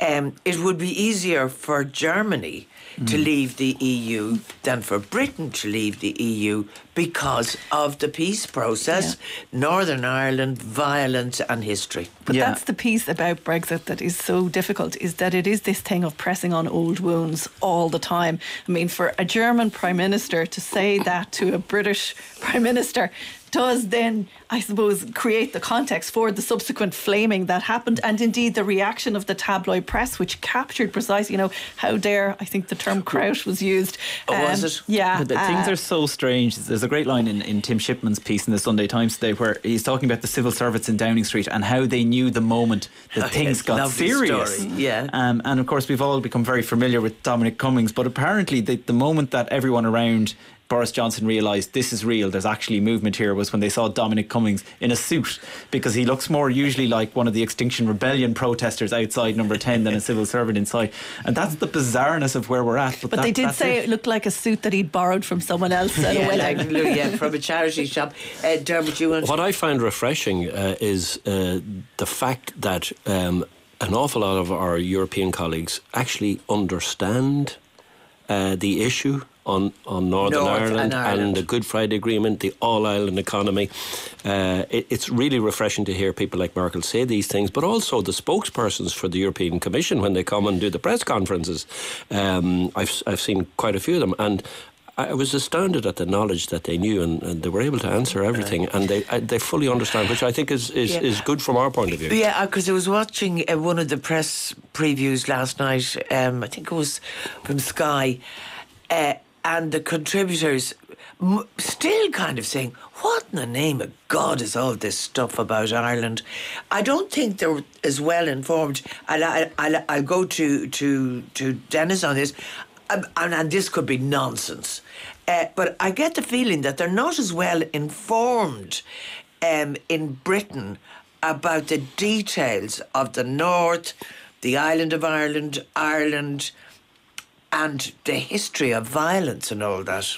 um, it would be easier for Germany to Mm. leave the EU than for Britain to leave the EU because of the peace process, Northern Ireland, violence, and history. But Yeah. that's the piece about Brexit that is so difficult is that it is this thing of pressing on old wounds all the time. I mean, for a German prime minister to say that to a British prime minister does then, I suppose, create the context for the subsequent flaming that happened, and indeed the reaction of the tabloid press, which captured precisely, you know, how dare I think the term crouch was used. Um, Oh, was it? Yeah, But the uh, things are so strange. There's a great line in, in Tim Shipman's piece in the Sunday Times today where he's talking about the civil servants in Downing Street and how they knew the moment that Oh, things yes, got lovely serious. story, yeah. Um, and of course, we've all become very familiar with Dominic Cummings, but apparently, the, the moment that everyone around Boris Johnson realised this is real, there's actually movement here, was when they saw Dominic Cummings in a suit because he looks more usually like one of the Extinction Rebellion protesters outside number 10 than a civil servant inside. And that's the bizarreness of where we're at. But, But that- they did say it. it. looked like a suit that he'd borrowed from someone else at a Yeah, wedding. like, yeah, from a charity shop. Uh, Dermot, you want What I find refreshing uh, is uh, the fact that um, an awful lot of our European colleagues actually understand uh, the issue on, on Northern North Ireland, and Ireland. the Good Friday Agreement, the All Ireland economy. Uh, it, it's really refreshing to hear people like Merkel say these things, but also the spokespersons for the European Commission when they come and do the press conferences. Um, I've, I've seen quite a few of them. and. I was astounded at the knowledge that they knew, and, and they were able to answer everything, and they uh, they fully understand, which I think is is, Yeah. is good from our point of view. Yeah, because I was watching uh, one of the press previews last night. Um, I think it was from Sky, uh, and the contributors still kind of saying, "What in the name of God is all this stuff about Ireland?" I don't think they're as well informed. I'll, I'll, I'll, I'll go to to to Denis on this, um, and, and this could be nonsense. Uh, but I get the feeling that they're not as well informed um, in Britain about the details of the North, the island of Ireland, Ireland, and the history of violence and all that.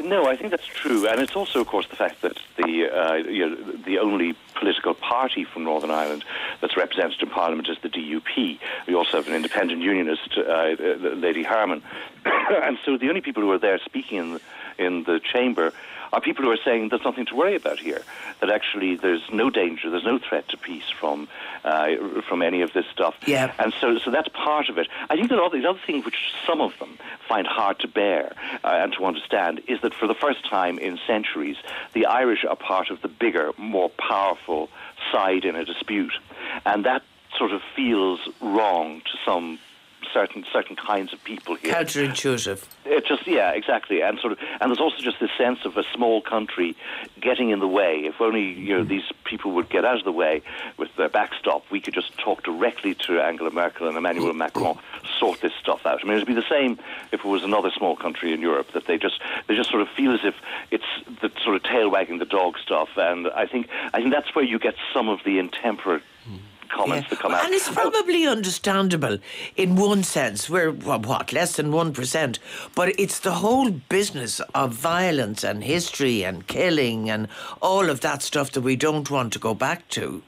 No, I think that's true, and it's also, of course, the fact that the uh, you know, the only political party from Northern Ireland that's represented in Parliament is the DUP. We also have an independent unionist, uh, uh, Lady Hermon, and so the only people who are there speaking in the, in the chamber are people who are saying there's nothing to worry about here. That actually there's no danger, there's no threat to peace from uh, from any of this stuff. Yeah. And so, so that's part of it. I think that all the other thing which some of them find hard to bear uh, and to understand is that for the first time in centuries, the Irish are part of the bigger, more powerful side in a dispute, and that sort of feels wrong to some certain certain kinds of people here. Counterintuitive. It just yeah, exactly, and sort of, and there's also just this sense of a small country getting in the way. If only you know mm-hmm. these people would get out of the way with their backstop, we could just talk directly to Angela Merkel and Emmanuel Macron, sort this stuff out. I mean, it'd be the same if it was another small country in Europe that they just they just sort of feel as if it's the sort of tail wagging the dog stuff, and I think I think that's where you get some of the intemperate mm-hmm. Comments that come out. And it's probably understandable in one sense. We're, well, what, less than 1%. But it's the whole business of violence and history and killing and all of that stuff that we don't want to go back to.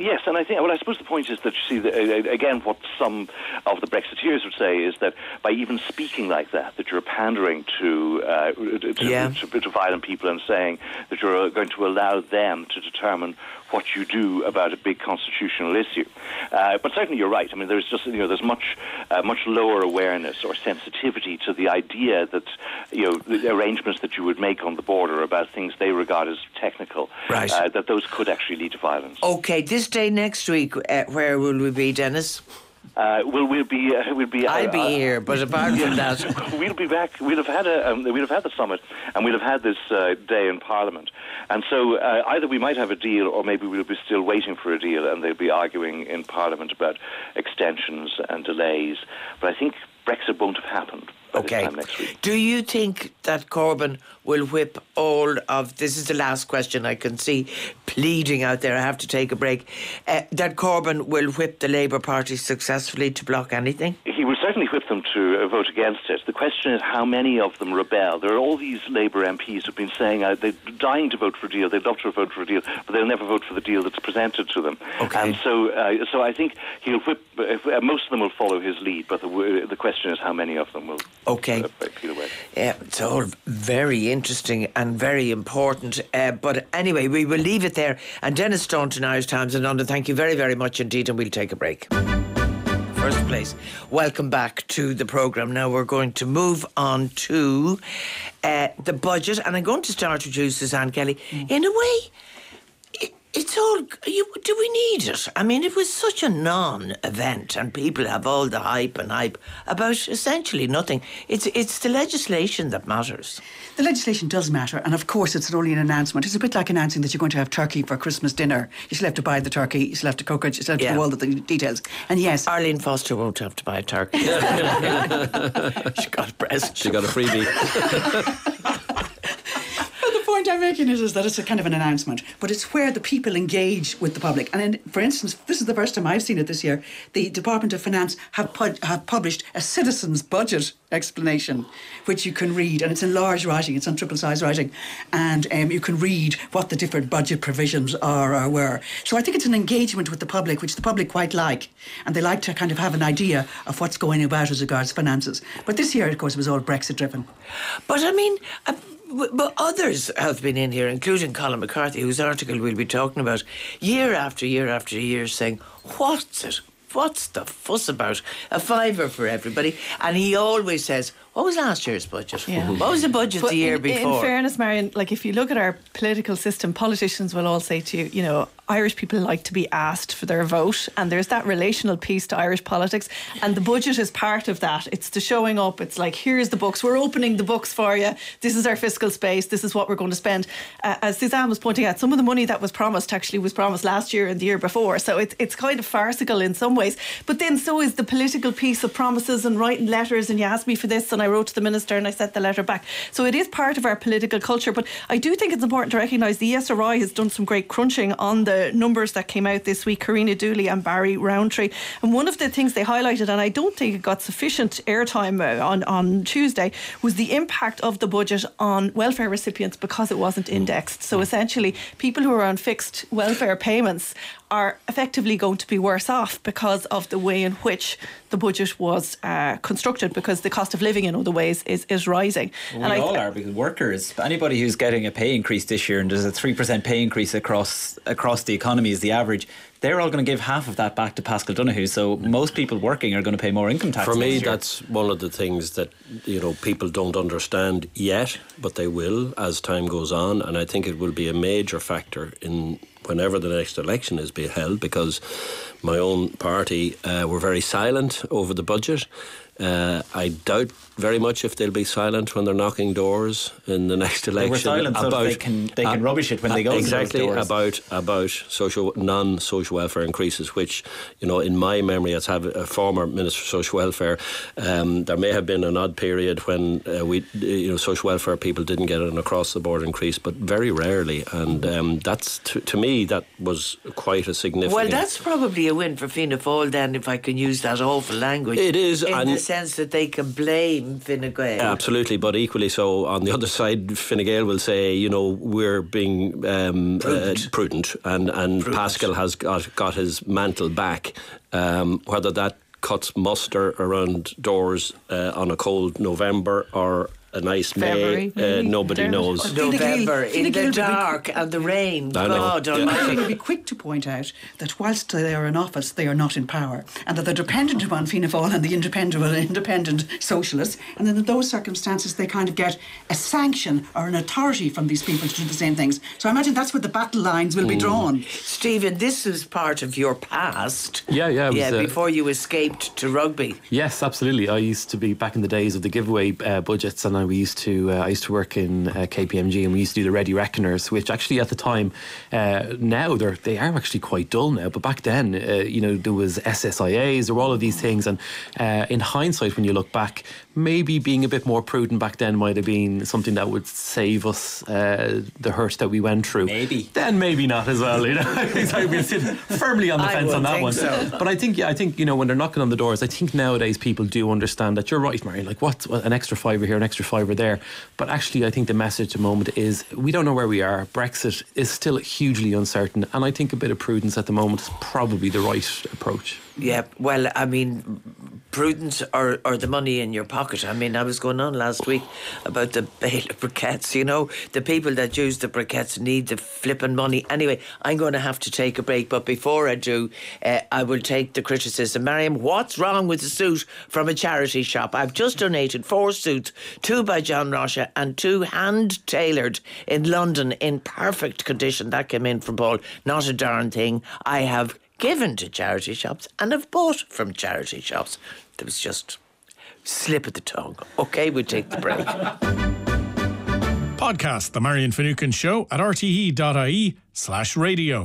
Yes, and I think, well, I suppose the point is that you see, the, uh, again, what some of the Brexiteers would say is that by even speaking like that, that you're pandering to uh, to, Yeah. to, to violent people and saying that you're going to allow them to determine what you do about a big constitutional issue. Uh, but certainly, you're right. I mean, there's just you know there's much uh, much lower awareness or sensitivity to the idea that you know the arrangements that you would make on the border about things they regard as technical, Right. uh, that those could actually lead to violence. Okay, this day next week, uh, where will we be, Denis? Uh, well, we'll be uh, we'll be. I'll uh, be uh, here, but apart from that, we'll be back. We'll have had a um, we'll have had the summit, and we'll have had this uh, day in Parliament. And so uh, either we might have a deal, or maybe we'll be still waiting for a deal, and they'll be arguing in Parliament about extensions and delays. But I think Brexit won't have happened okay. this time next week. Do you think that Corbyn will whip all of this? Is the last question I can see pleading out there. I have to take a break. Uh, that Corbyn will whip the Labour Party successfully to block anything? He will certainly them to uh, vote against it. The question is how many of them rebel. There are all these Labour MPs who've been saying uh, they're dying to vote for a deal, they'd love to vote for a deal, but they'll never vote for the deal that's presented to them. Okay. And so, uh, so I think he'll whip. If, uh, most of them will follow his lead, but the, the question is how many of them will Okay. uh, peel away. Yeah, it's all very interesting and very important. Uh, but anyway, we will leave it there. And Denis Staunton, Irish Times in London, thank you very, very much indeed, and we'll take a break. First place, welcome back to the programme. Now we're going to move on to uh, the budget, and I'm going to start with you, Suzanne Kelly. In a way, it, it's all. You, do we need it? I mean, it was such a non-event, and people have all the hype and hype about essentially nothing. It's it's the legislation that matters. The legislation does matter, and of course, it's only an announcement. It's a bit like announcing that you're going to have turkey for Christmas dinner. You still have to buy the turkey, you still have to cook it, you still have to Yeah. do all the details. And yes, Arlene Foster won't have to buy a turkey. she got a present. She got a freebie. making is, is that it's a kind of an announcement, but it's where the people engage with the public. And in, for instance, this is the first time I've seen it this year. The Department of Finance have put, have published a citizens' budget explanation, which you can read, and it's in large writing. It's on triple size writing, and um, you can read what the different budget provisions are or were. So I think it's an engagement with the public, which the public quite like, and they like to kind of have an idea of what's going about as regards finances. But this year, of course, was all Brexit driven. But I mean, uh, but others have been in here, including Colm McCarthy, whose article we'll be talking about, year after year after year, saying, "What's it? What's the fuss about? A fiver for everybody." And he always says, "What was last year's budget? Yeah. What was the budget But the year in, before?" In fairness, Marion, like if you look at our political system, politicians will all say to you, you know, Irish people like to be asked for their vote, and there's that relational piece to Irish politics, and the budget is part of that. It's the showing up. It's like here's the books. We're opening the books for you. This is our fiscal space. This is what we're going to spend. Uh, as Suzanne was pointing out, some of the money that was promised actually was promised last year and the year before. So it's it's kind of farcical in some ways. But then so is the political piece of promises and writing letters. And you asked me for this, and I wrote to the minister and I sent the letter back. So it is part of our political culture. But I do think it's important to recognise the ESRI has done some great crunching on the numbers that came out this week. Karina Doorley and Barra Roantree. And one of the things they highlighted, and I don't think it got sufficient airtime uh, on on Tuesday, was the impact of the budget on welfare recipients because it wasn't indexed. So essentially, people who are on fixed welfare payments are effectively going to be worse off because of the way in which the budget was uh, constructed because the cost of living in other ways is, is rising. We all are because workers, anybody who's getting a pay increase this year, and there's a three percent pay increase across across the economy is the average. They're all going to give half of that back to Paschal Donohoe. So most people working are going to pay more income tax. For me, year. that's one of the things that you know people don't understand yet, but they will as time goes on, and I think it will be a major factor in whenever the next election is held. Because my own party uh, were very silent over the budget. Uh, I doubt very much if they'll be silent when they're knocking doors in the next election. were silent so they can- they can rubbish it when they go exactly doors. about about social non-social welfare increases, which you know, in my memory, as have a former minister for social welfare, um, there may have been an odd period when uh, we, you know, social welfare people didn't get an across-the-board increase, but very rarely, and um, that's to, to me that was quite a significant. Well, that's probably a win for Fianna Fáil then, if I can use that awful language. It is, In and- the sense that they can blame Fine Gael. Absolutely, but equally so on the other side, Fine Gael will say, you know, we're being um, prudent, uh, prudent and, and Paschal has got, got his mantle back. Um, whether that cuts muster around doors uh, on a cold November or a nice February, May. Uh, nobody Dermot. knows. November Fine in Gael the would be- dark and the rain. I know. God Yeah. almighty. Fine will be quick to point out that whilst they are in office, they are not in power, and that they're dependent upon Fianna Fáil and the independent, independent socialists, and then in those circumstances they kind of get a sanction or an authority from these people to do the same things. So I imagine that's where the battle lines will be drawn. Stephen, this is part of your past. Yeah, yeah, was, yeah, uh, before you escaped to rugby. Yes, absolutely. I used to be back in the days of the giveaway uh, budgets, and I we used to uh, I used to work in uh, KPMG, and we used to do the Ready Reckoners, which actually at the time, uh, now they're they are actually quite dull now, but back then, uh, you know, there was SSIAs, there were all of these things, and uh, in hindsight, when you look back, maybe being a bit more prudent back then might have been something that would save us uh, the hurt that we went through. Maybe. then maybe not as well. You know, so we'll sit firmly on the I fence on that think one. so. But I think, yeah, I think you know when they're knocking on the doors, I think nowadays people do understand that you're right, Mary. Like, what's an extra fiver here, an extra fiver there? But actually, I think the message at the moment is we don't know where we are. Brexit is still hugely uncertain, and I think a bit of prudence at the moment is probably the right approach. Yeah, well, I mean, prudence or, or the money in your pocket. I mean, I was going on last week about the bale of briquettes. You know, the people that use the briquettes need the flipping money. Anyway, I'm going to have to take a break, but before I do, uh, I will take the criticism. Mariam, what's wrong with the suit from a charity shop? I've just donated four suits, two by John Rocha and two hand tailored in London in perfect condition. That came in from Paul. Not a darn thing. I have given to charity shops and have bought from charity shops. There was just slip of the tongue. Okay, we take the break. Podcast The Marion Finucane Show at rte.ie slash radio.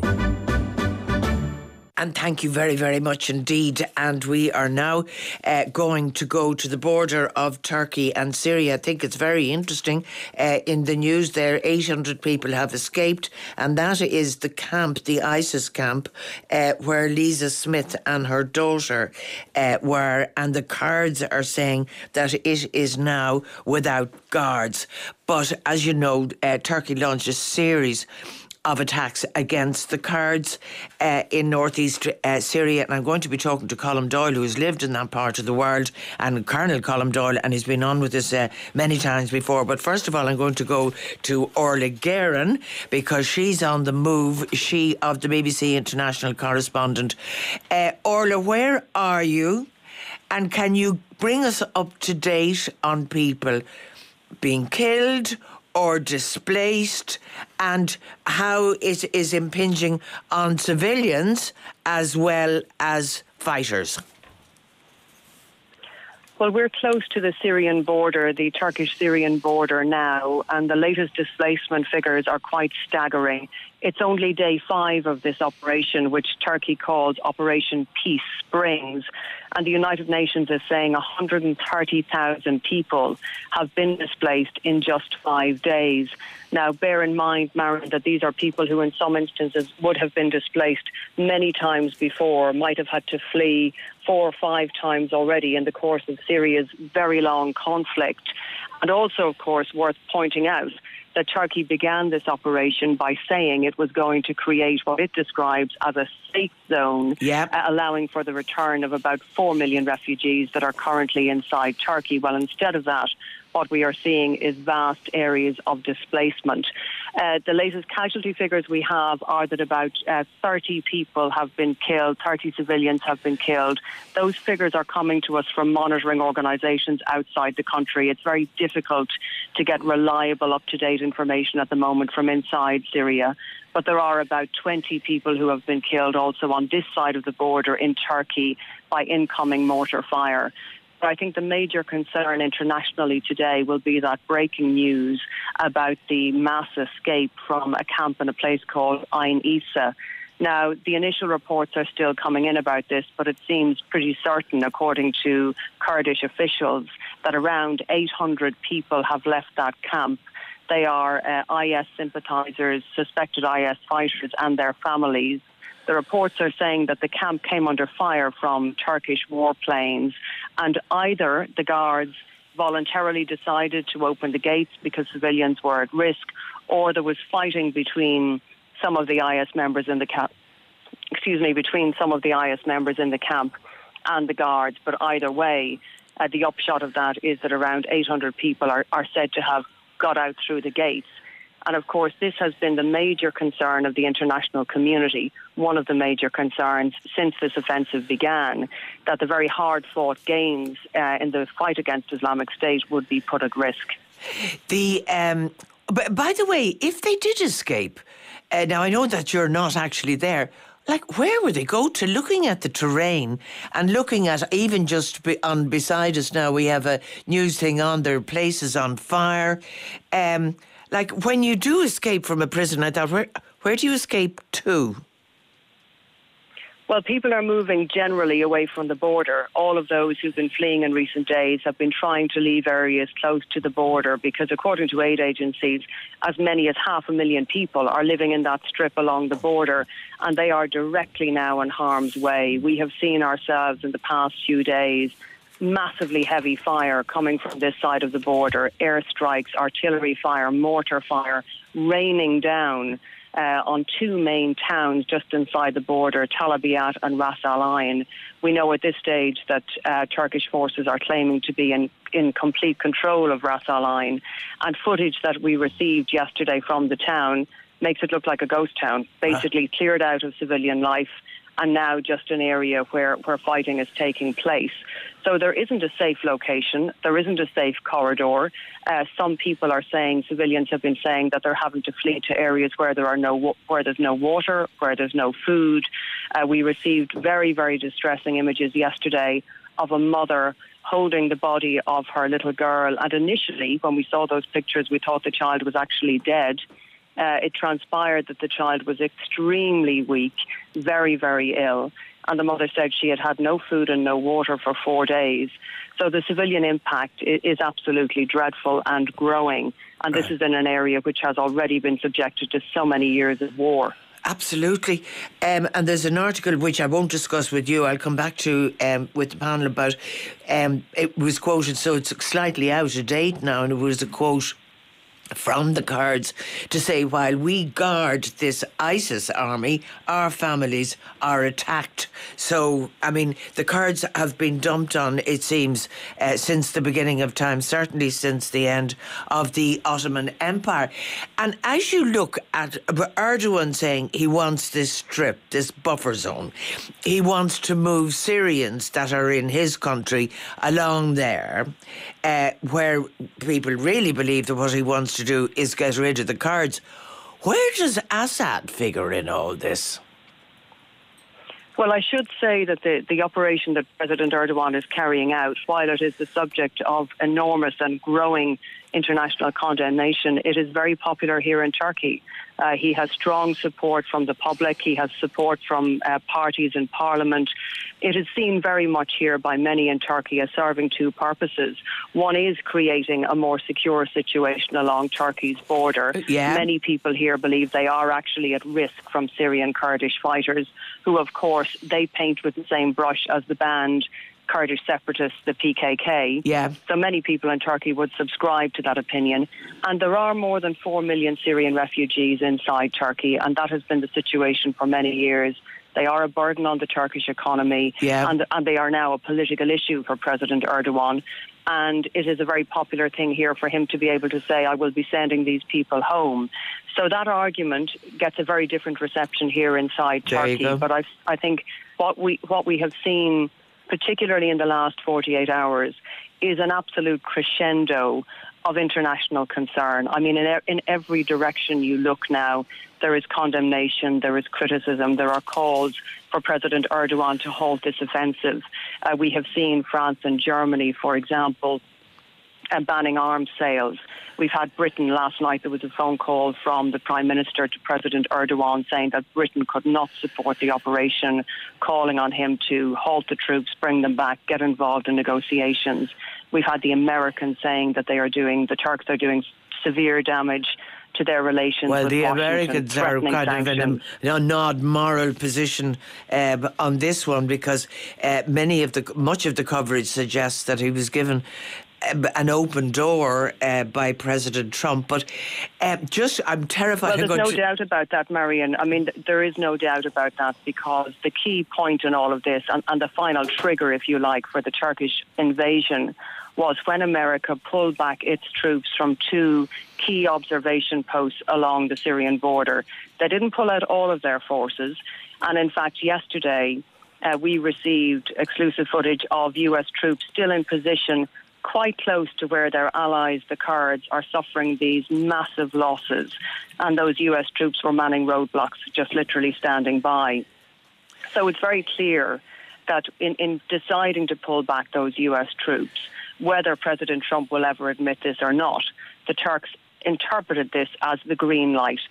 And thank you very, very much indeed. And we are now uh, going to go to the border of Turkey and Syria. I think it's very interesting. Uh, in the news there, 800 people have escaped, and that is the camp, the ISIS camp, uh, where Lisa Smith and her daughter uh, were. And the Kurds are saying that it is now without guards. But as you know, uh, Turkey launched a series of attacks against the Kurds uh, in northeast uh, Syria. And I'm going to be talking to Colm Doyle, who's lived in that part of the world, and Colonel Colm Doyle, and he's been on with us uh, many times before. But first of all, I'm going to go to Orla Guerin because she's on the move, she of the BBC international correspondent. Uh, Orla, where are you? And can you bring us up to date on people being killed or displaced and how it is impinging on civilians as well as fighters? Well, we're close to the Syrian border, the Turkish Syrian border now, and the latest displacement figures are quite staggering. It's only day five of this operation, which Turkey calls Operation Peace Springs. And the United Nations is saying 130,000 people have been displaced in just five days. Now, bear in mind, Marin, that these are people who, in some instances, would have been displaced many times before, might have had to flee four or five times already in the course of Syria's very long conflict. And also, of course, worth pointing out that Turkey began this operation by saying it was going to create what it describes as a safe zone, Yep. uh, allowing for the return of about 4 million refugees that are currently inside Turkey. Well, instead of that, what we are seeing is vast areas of displacement. Uh, the latest casualty figures we have are that about uh, 30 people have been killed, 30 civilians have been killed. Those figures are coming to us from monitoring organisations outside the country. It's very difficult to get reliable, up to date information at the moment from inside Syria. But there are about 20 people who have been killed also on this side of the border in Turkey by incoming mortar fire. But I think the major concern internationally today will be that breaking news about the mass escape from a camp in a place called Ain Issa. Now, the initial reports are still coming in about this, but it seems pretty certain, according to Kurdish officials, that around 800 people have left that camp. They are uh, IS sympathisers, suspected IS fighters, and their families. The reports are saying that the camp came under fire from Turkish warplanes, and either the guards voluntarily decided to open the gates because civilians were at risk, or there was fighting between some of the IS members in the camp. Excuse me, between some of the IS members in the camp and the guards. But either way, Uh, the upshot of that is that around 800 people are, are said to have got out through the gates. And of course, this has been the major concern of the international community, one of the major concerns since this offensive began, that the very hard fought gains uh, in the fight against Islamic State would be put at risk. The um, by the way, if they did escape, uh, now I know that you're not actually there. Like, where would they go to? Looking at the terrain and looking at even just be on beside us now, we have a news thing on. There are places on fire. Um, like when you do escape from a prison, I thought, where where do you escape to? Well, people are moving generally away from the border. All of those who've been fleeing in recent days have been trying to leave areas close to the border because, according to aid agencies, as many as half a million people are living in that strip along the border and they are directly now in harm's way. We have seen ourselves in the past few days massively heavy fire coming from this side of the border, airstrikes, artillery fire, mortar fire raining down uh, on two main towns just inside the border, Tal Abyad and Ras Al Ain. We know at this stage that uh, Turkish forces are claiming to be in, in complete control of Ras Al Ain, and footage that we received yesterday from the town makes it look like a ghost town, basically cleared out of civilian life and now just an area where, where fighting is taking place. So there isn't a safe location, there isn't a safe corridor. Uh, some people are saying, civilians have been saying that they're having to flee to areas where there are no where there's no water, where there's no food. Uh, we received very very distressing images yesterday of a mother holding the body of her little girl. And initially, when we saw those pictures, we thought the child was actually dead uh, it transpired that the child was extremely weak, very, very ill. And the mother said she had had no food and no water for four days. So the civilian impact is absolutely dreadful and growing. And this is in an area which has already been subjected to so many years of war. Absolutely. Um, and there's an article which I won't discuss with you. I'll come back to um, with the panel about. Um, it was quoted, so it's slightly out of date now, and it was a quote from the Kurds to say while we guard this ISIS army, our families are attacked. So, I mean, the Kurds have been dumped on, it seems, uh, since the beginning of time, certainly since the end of the Ottoman Empire. And as you look at Erdogan saying he wants this strip, this buffer zone, he wants to move Syrians that are in his country along there, uh, where people really believe that what he wants to do is get rid of the Kurds. Where does Assad figure in all this? Well, I should say that the, the operation that President Erdogan is carrying out, while it is the subject of enormous and growing international condemnation, it is very popular here in Turkey. Uh, he has strong support from the public. He has support from uh, parties in parliament. It is seen very much here by many in Turkey as serving two purposes. One is creating a more secure situation along Turkey's border. Uh, yeah. Many people here believe they are actually at risk from Syrian Kurdish fighters, who, of course, they paint with the same brush as the band Kurdish separatists, the PKK. Yeah. So many people in Turkey would subscribe to that opinion. And there are more than 4 million Syrian refugees inside Turkey, and that has been the situation for many years. They are a burden on the Turkish economy, yeah. and, and they are now a political issue for President Erdogan. And it is a very popular thing here for him to be able to say, I will be sending these people home. So that argument gets a very different reception here inside there Turkey. But I, I think what we, what we have seen particularly in the last 48 hours, is an absolute crescendo of international concern. I mean, in, in every direction you look now, there is condemnation, there is criticism, there are calls for President Erdogan to halt this offensive. Uh, we have seen France and Germany, for example, uh, banning arms sales. We've had Britain last night. There was a phone call from the Prime Minister to President Erdogan saying that Britain could not support the operation, calling on him to halt the troops, bring them back, get involved in negotiations. We've had the Americans saying that they are doing, the Turks are doing severe damage to their relations. Well, the Washington, Americans are kind sanctions. of in a, not moral position uh, on this one because uh, many of the much of the coverage suggests that he was given an open door uh, by President Trump. But uh, just, I'm terrified. Well, there's no to... doubt about that, Marion. I mean, there is no doubt about that because the key point in all of this, and, and the final trigger, if you like, for the Turkish invasion was when America pulled back its troops from two key observation posts along the Syrian border. They didn't pull out all of their forces. And in fact, yesterday, uh, we received exclusive footage of US troops still in position quite close to where their allies, the Kurds, are suffering these massive losses. And those US troops were manning roadblocks, just literally standing by. So it's very clear that in, in deciding to pull back those US troops, whether President Trump will ever admit this or not, the Turks interpreted this as the green light.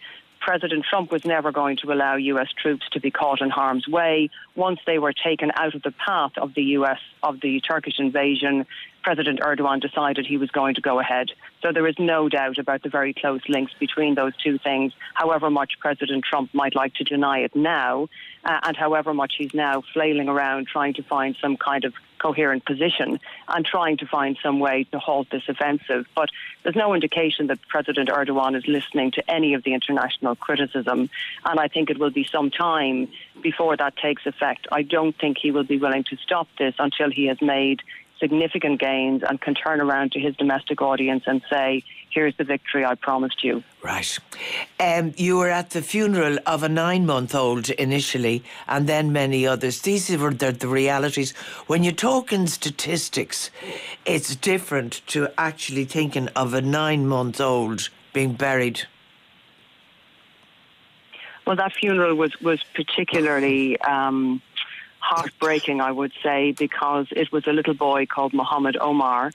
President Trump was never going to allow US troops to be caught in harm's way. Once they were taken out of the path of the US, of the Turkish invasion, President Erdogan decided he was going to go ahead. So there is no doubt about the very close links between those two things, however much President Trump might like to deny it now, uh, and however much he's now flailing around trying to find some kind of coherent position and trying to find some way to halt this offensive. But there's no indication that President Erdogan is listening to any of the international criticism, and I think it will be some time before that takes effect. I don't think he will be willing to stop this until he has made significant gains and can turn around to his domestic audience and say, here's the victory I promised you. Right. Um, you were at the funeral of a nine month old initially and then many others. These were the, the realities. When you talk in statistics, it's different to actually thinking of a nine month old being buried. Well, that funeral was, was particularly. Um, heartbreaking, I would say, because it was a little boy called Muhammad Omar.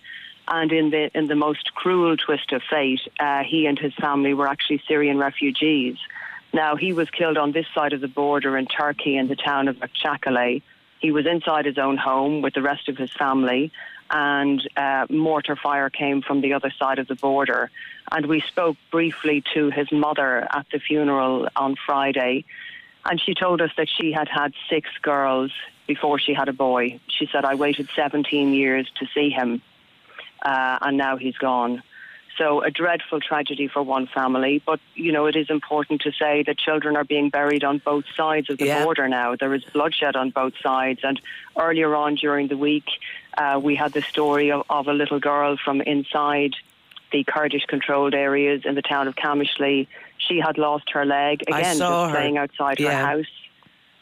And in the in the most cruel twist of fate, uh, he and his family were actually Syrian refugees. Now he was killed on this side of the border in Turkey, in the town of Akçakale. He was inside his own home with the rest of his family, and uh, mortar fire came from the other side of the border. And we spoke briefly to his mother at the funeral on Friday, and she told us that she had had six girls before she had a boy. She said, I waited 17 years to see him, uh, and now he's gone. So a dreadful tragedy for one family. But, you know, it is important to say that children are being buried on both sides of the yeah. border now. There is bloodshed on both sides. And earlier on during the week, uh, we had the story of, of a little girl from inside the Kurdish controlled areas in the town of Qamishli she had lost her leg again, just playing outside yeah. her house.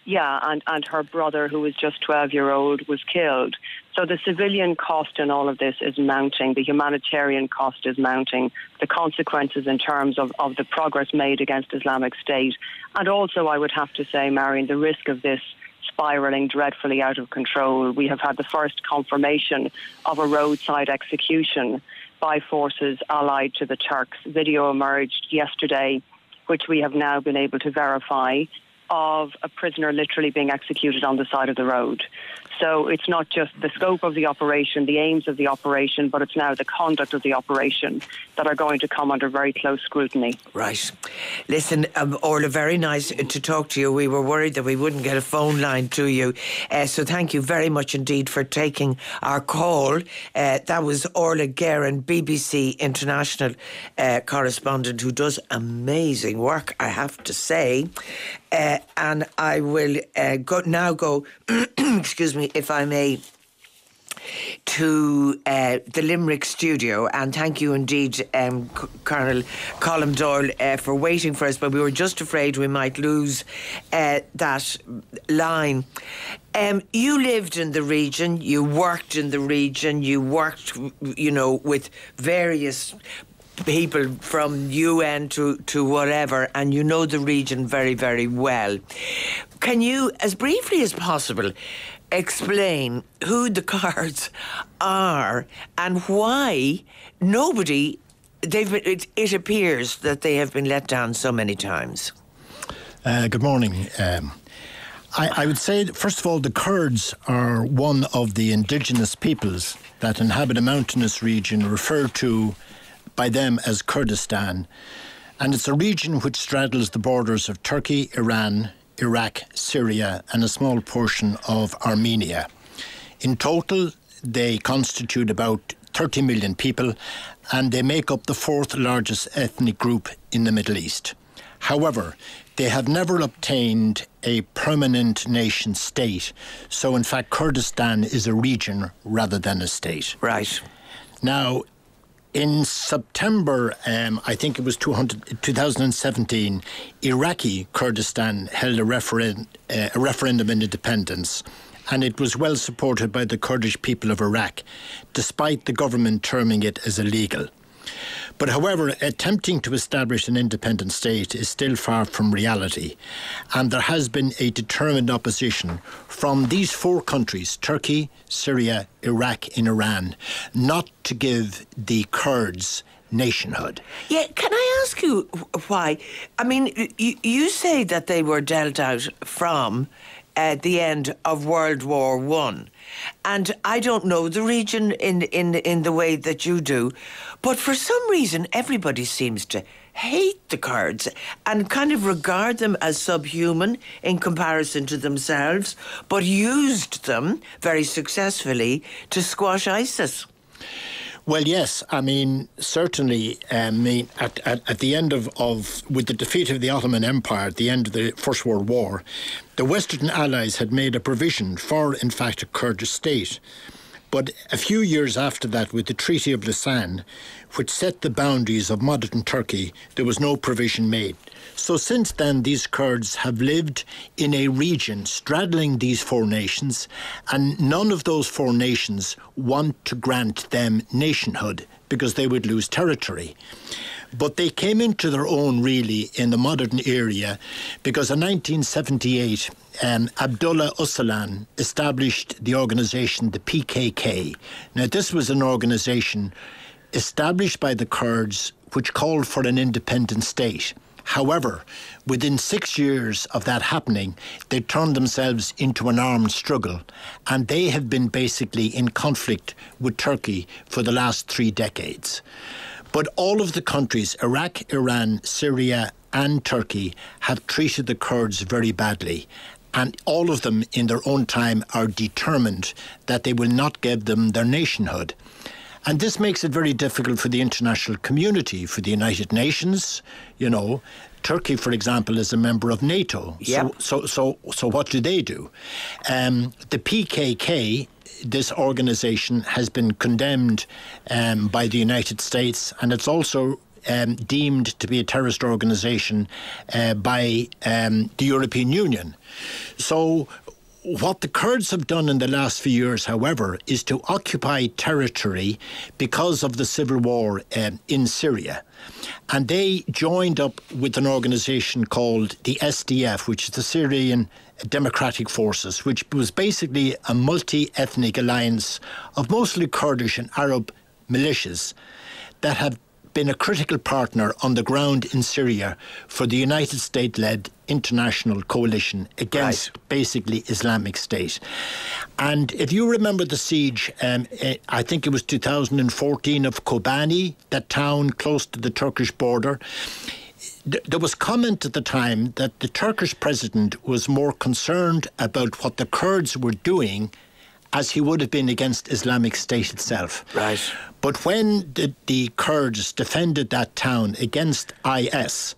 Yeah, and, and her brother, who was just 12 year old, was killed. So the civilian cost in all of this is mounting. The humanitarian cost is mounting. The consequences in terms of, of the progress made against Islamic State. And also, I would have to say, Marion, the risk of this spiraling dreadfully out of control. We have had the first confirmation of a roadside execution by forces allied to the Turks. Video emerged yesterday, which we have now been able to verify, of a prisoner literally being executed on the side of the road. So it's not just the scope of the operation, the aims of the operation, but it's now the conduct of the operation that are going to come under very close scrutiny. Right. Listen, um, Orla, very nice to talk to you. We were worried that we wouldn't get a phone line to you. Uh, so thank you very much indeed for taking our call. Uh, that was Orla Guerin, BBC International uh, correspondent, who does amazing work, I have to say. Uh, and I will uh, go, now go, excuse me, if I may, to uh, the Limerick studio. And thank you indeed, um, C- Colonel Colm Doyle, uh, for waiting for us. But we were just afraid we might lose uh, that line. Um, you lived in the region, you worked in the region, you worked, you know, with various people from UN to, to whatever, and you know the region very, very well. Can you, as briefly as possible, explain who the Kurds are and why nobody, they've been, it, it appears that they have been let down so many times? Uh, good morning. Um, I, I, would say, first of all, the Kurds are one of the indigenous peoples that inhabit a mountainous region referred to by them as Kurdistan, and it's a region which straddles the borders of Turkey, Iran, Iraq, Syria, and a small portion of Armenia. In total, they constitute about 30 million people, and they make up the fourth largest ethnic group in the Middle East. However, they have never obtained a permanent nation state. So, in fact, Kurdistan is a region rather than a state. Right. Now, in September, um, I think it was 200, 2017, Iraqi Kurdistan held a, referen- uh, a referendum in independence and it was well supported by the Kurdish people of Iraq, despite the government terming it as illegal. But however, attempting to establish an independent state is still far from reality, and there has been a determined opposition from these four countries Turkey, Syria, Iraq, and Iran not to give the Kurds nationhood. Yeah, can I ask you why? I mean, you, you say that they were dealt out from at the end of World War One. And I don't know the region in, in, in the way that you do, but for some reason, everybody seems to hate the Kurds and kind of regard them as subhuman in comparison to themselves, but used them very successfully to squash ISIS. Well, yes. I mean, certainly, um, I mean, at, at, at, the end of, of, with the defeat of the Ottoman Empire at the end of the First World War, the Western Allies had made a provision for, in fact, a Kurdish state. But a few years after that, with the Treaty of Lausanne, which set the boundaries of modern Turkey, there was no provision made. So since then, these Kurds have lived in a region straddling these four nations, and none of those four nations want to grant them nationhood because they would lose territory. But they came into their own really in the modern area because in 1978, um, Abdullah Öcalan established the organization, the PKK. Now, this was an organization established by the Kurds which called for an independent state. However, within six years of that happening, they turned themselves into an armed struggle, and they have been basically in conflict with Turkey for the last three decades. But all of the countries, Iraq, Iran, Syria, and Turkey, have treated the Kurds very badly. And all of them, in their own time, are determined that they will not give them their nationhood. And this makes it very difficult for the international community, for the United Nations. You know, Turkey, for example, is a member of NATO. Yep. So, so, so, so what do they do? Um, the PKK this organisation has been condemned um, by the United States, and it's also um, deemed to be a terrorist organisation uh, by um, the European Union. So what the Kurds have done in the last few years, however, is to occupy territory because of the civil war um, in Syria. And they joined up with an organisation called the SDF, which is the Syrian Democratic Forces, which was basically a multi ethnic alliance of mostly Kurdish and Arab militias that have been a critical partner on the ground in Syria for the United States led international coalition against right. basically Islamic State. And if you remember the siege, um, eh, I think it was 2014 of Kobani, that town close to the Turkish border there was comment at the time that the Turkish president was more concerned about what the Kurds were doing as he would have been against Islamic State itself. Right. But when the, the Kurds defended that town against IS,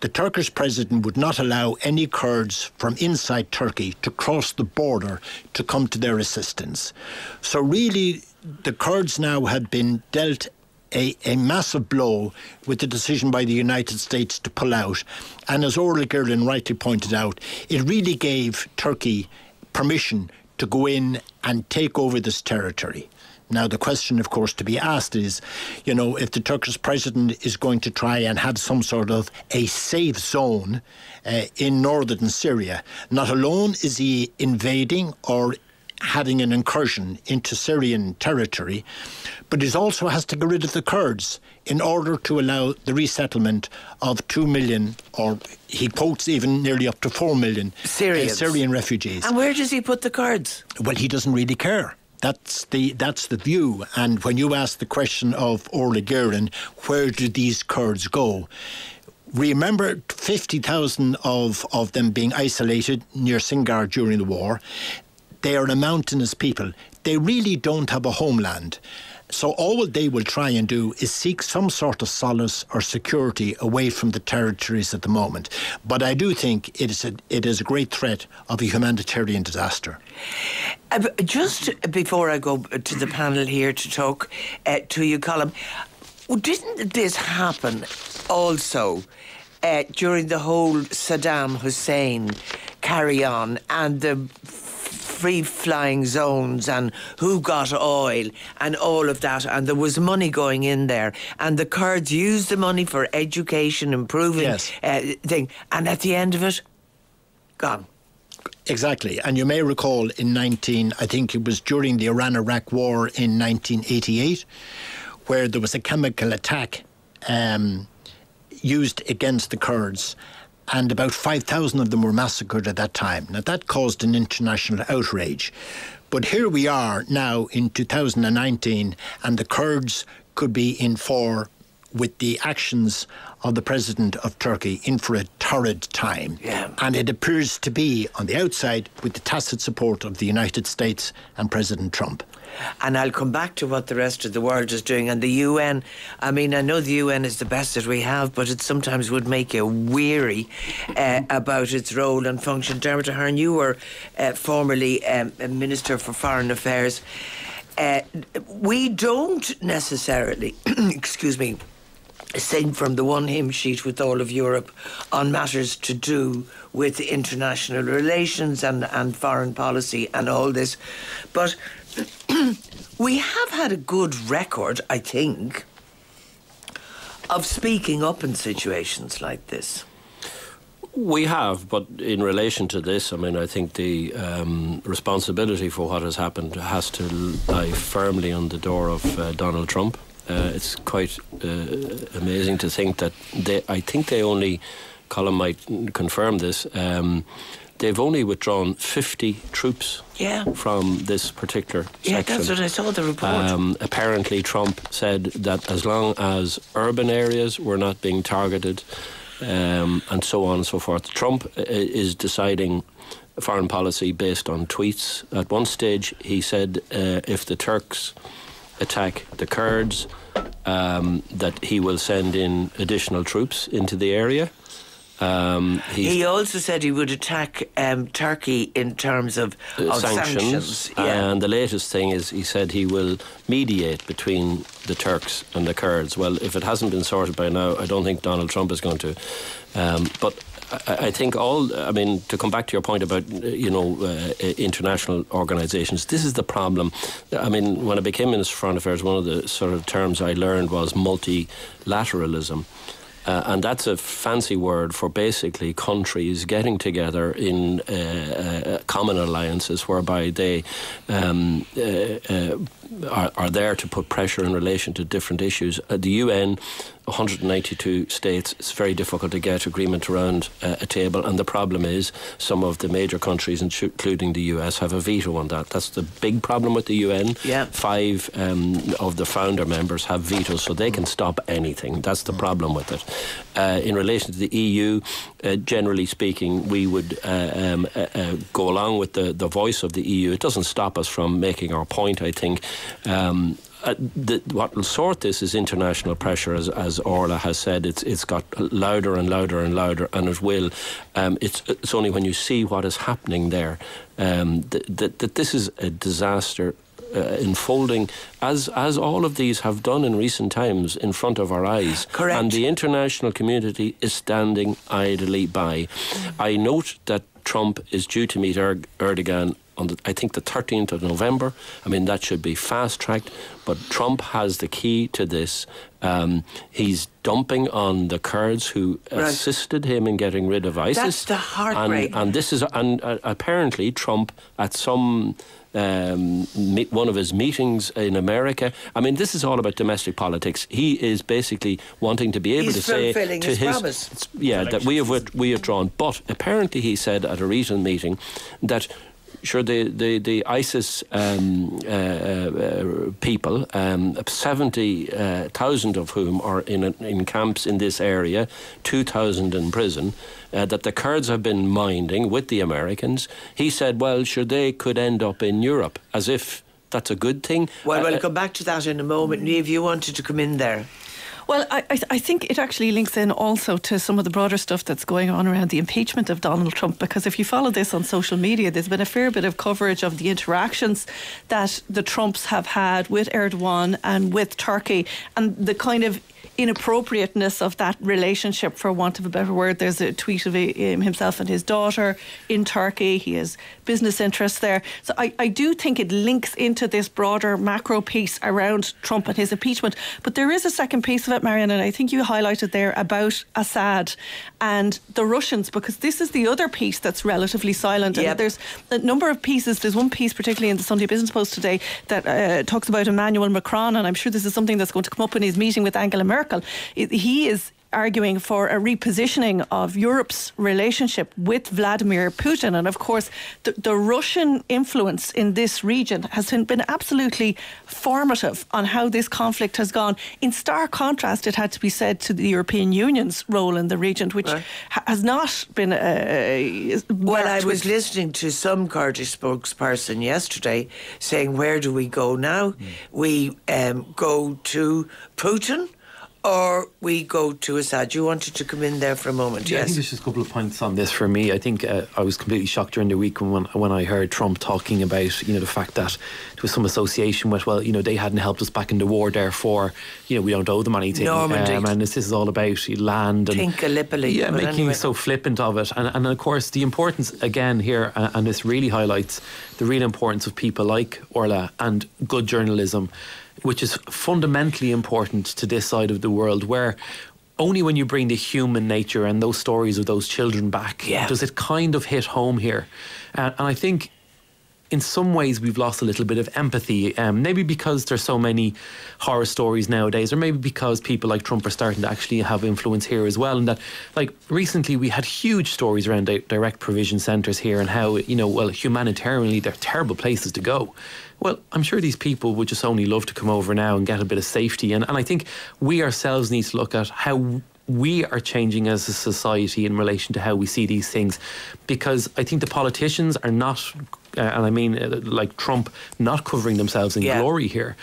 the Turkish president would not allow any Kurds from inside Turkey to cross the border to come to their assistance. So, really, the Kurds now have been dealt a, a, massive blow with the decision by the United States to pull out. And as Orla Guerin rightly pointed out, it really gave Turkey permission to go in and take over this territory. Now, the question, of course, to be asked is, you know, if the Turkish president is going to try and have some sort of a safe zone uh, in northern Syria, not alone is he invading or having an incursion into Syrian territory, but it also has to get rid of the Kurds in order to allow the resettlement of 2 million, or he quotes even nearly up to 4 million uh, Syrian refugees. And where does he put the Kurds? Well, he doesn't really care. That's the that's the view. And when you ask the question of Orla Guerin, where do these Kurds go? Remember 50,000 of, of them being isolated near Sinjar during the war. They are a mountainous people. They really don't have a homeland. So all they will try and do is seek some sort of solace or security away from the territories at the moment. But I do think it is a, it is a great threat of a humanitarian disaster. Uh, just before I go to the panel here to talk uh, to you, Colm, didn't this happen also uh, during the whole Saddam Hussein carry on and the free flying zones and who got oil and all of that. And there was money going in there. And the Kurds used the money for education, improving Yes. uh, thing. And at the end of it, gone. Exactly. And you may recall in 19, I think it was during the Iran Iraq War in 1988, where there was a chemical attack um, used against the Kurds. And about 5,000 of them were massacred at that time. Now, that caused an international outrage. But here we are now in 2019, and the Kurds could be in for with the actions of the president of Turkey in for a torrid time. Yeah. And it appears to be on the outside with the tacit support of the United States and President Trump. And I'll come back to what the rest of the world is doing. And the UN, I mean, I know the UN is the best that we have, but it sometimes would make you weary uh, about its role and function. Dermot Ahern, you were uh, formerly um, Minister for Foreign Affairs. Uh, we don't necessarily, excuse me, sing from the one hymn sheet with all of Europe on matters to do with international relations and, and foreign policy and all this. But we have had a good record, I think, of speaking up in situations like this. We have, but in relation to this, I mean, I think the um, responsibility for what has happened has to lie firmly on the door of uh, Donald Trump. Uh, it's quite uh, amazing to think that they, I think they only, Colin might confirm this, um, they've only withdrawn 50 troops Yeah. from this particular Yeah, section. that's what I saw the report. Um, apparently, Trump said that as long as urban areas were not being targeted um, and so on and so forth, Trump uh, is deciding foreign policy based on tweets. At one stage, he said uh, if the Turks attack the Kurds, um, that he will send in additional troops into the area. Um, he also said he would attack um, Turkey in terms of, uh, of sanctions. Yeah. And the latest thing is he said he will mediate between the Turks and the Kurds. Well, if it hasn't been sorted by now, I don't think Donald Trump is going to. Um, but I, I think all, I mean, to come back to your point about, uh, you know, uh, uh, international organisations, this is the problem. I mean, when I became Minister for Foreign Affairs, one of the sort of terms I learned was multilateralism. Uh, and that's a fancy word for basically countries getting together in uh, uh, common alliances whereby they um, uh, uh, are, are there to put pressure in relation to different issues. Uh, the UN, 192 states, it's very difficult to get agreement around uh, a table, and the problem is some of the major countries, including the US, have a veto on that. That's the big problem with the UN. Yeah. Five um, of the founder members have vetoes, so they can stop anything. That's the problem with it. Uh, in relation to the EU, uh, generally speaking, we would uh, um, uh, uh, go along with the, the voice of the EU. It doesn't stop us from making our point, I think. Um, uh, the, what will sort this is international pressure, as, as Orla has said. It's it's got louder and louder and louder, and it will. Um, it's it's only when you see what is happening there um, that, that, that this is a disaster uh, unfolding as as all of these have done in recent times in front of our eyes. Correct. And the international community is standing idly by. I note that Trump is due to meet er- Erdogan on the, I think the 13th of November. I mean that should be fast tracked. But Trump has the key to this. Um, he's dumping on the Kurds who Right. assisted him in getting rid of ISIS. That's the heartbreak. And, and this is and uh, apparently Trump at some um, one of his meetings in America. I mean, this is all about domestic politics. He is basically wanting to be able He's to say to his his promise. yeah that we have we have drawn. But apparently, he said at a recent meeting that. Sure, the, the, the ISIS um, uh, uh, people, um, 70,000 of whom are in, in camps in this area, 2,000 in prison, uh, that the Kurds have been minding with the Americans. He said, well, sure, they could end up in Europe, as if that's a good thing. Well, Uh, we'll come back to that in a moment. Niamh, you wanted to come in there. Well, I, I, I think it actually links in also to some of the broader stuff that's going on around the impeachment of Donald Trump. Because if you follow this on social media, there's been a fair bit of coverage of the interactions that the Trumps have had with Erdogan and with Turkey and the kind of inappropriateness of that relationship, for want of a better word. There's a tweet of himself and his daughter in Turkey. He has business interests there. So I, I do think it links into this broader macro piece around Trump and his impeachment. But there is a second piece of it, Marian, and I think you highlighted there about Assad and the Russians, because this is the other piece that's relatively silent. Yep. And there's a number of pieces. There's one piece, particularly in the Sunday Business Post today, that uh, talks about Emmanuel Macron, and I'm sure this is something that's going to come up in his meeting with Angela Merkel. He is arguing for a repositioning of Europe's relationship with Vladimir Putin. And of course, the, the Russian influence in this region has been, absolutely formative on how this conflict has gone. In stark contrast, it had to be said to the European Union's role in the region, which Right. ha- has not been. Uh, Well, I was listening to some Kurdish spokesperson yesterday saying, Where do we go now? We um, go to Putin or we go to Assad. You wanted to come in there for a moment, Yeah, I think yes? there's just a couple of points on this for me. I think uh, I was completely shocked during the week when when I heard Trump talking about you know the fact that there was some association with well you know they hadn't helped us back in the war, therefore you know we don't owe them anything. Normandy. Um, and this, this is all about land and Yeah, making anyway. so flippant of it, and and of course the importance again here, and this really highlights the real importance of people like Orla and good journalism, which is fundamentally important to this side of the world where. Only when you bring the human nature and those stories of those children back Yeah. does it kind of hit home here. Uh, and I think in some ways we've lost a little bit of empathy. Um, maybe because there's so many horror stories nowadays, or maybe because people like Trump are starting to actually have influence here as well. And that, like recently, we had huge stories around di- direct provision centres here and how you know, well, humanitarianly, they're terrible places to go. Well, I'm sure these people would just only love to come over now and get a bit of safety. And, and I think we ourselves need to look at how we are changing as a society in relation to how we see these things because I think the politicians are not, uh, and I mean uh, like Trump, not covering themselves in Yeah. glory here.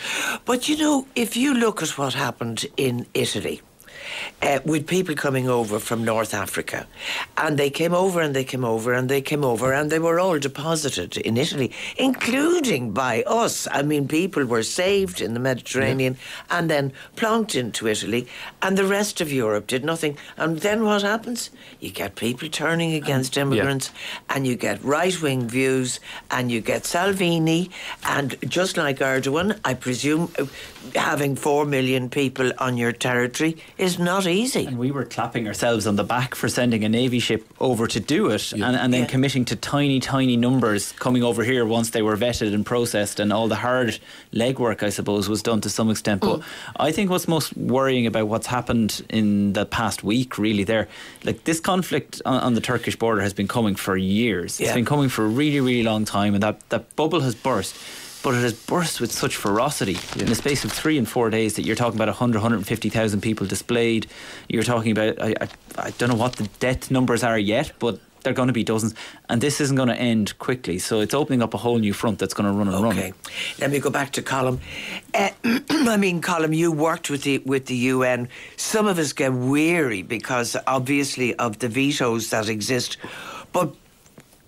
But you know, if you look at what happened in Italy, uh, with people coming over from North Africa, and they came over and they came over and they came over and they were all deposited in Italy, including by us. I mean, people were saved in the Mediterranean and then plonked into Italy, and the rest of Europe did nothing. And then what happens? You get people turning against immigrants, and you get right wing views, and you get Salvini, and just like Erdogan, I presume uh, having four million people on your territory is not easy. And we were clapping ourselves on the back for sending a Navy ship over to do it and, and then Yeah. committing to tiny, tiny numbers coming over here once they were vetted and processed and all the hard legwork, I suppose, was done to some extent. But mm. I think what's most worrying about what's happened in the past week, really, there, like this conflict on, on the Turkish border has been coming for years. Yeah. It's been coming for a really, really long time, and that, that bubble has burst. But it has burst with such ferocity in the space of three and four days that you're talking about 100, 150,000 people displayed. You're talking about, I, I, I don't know what the death numbers are yet, but they're going to be dozens. And this isn't going to end quickly. So it's opening up a whole new front that's going to run and run. Okay, let me go back to Colin. Uh, I mean, Colin, you worked with the with the UN. Some of us get weary because, obviously, of the vetoes that exist, but.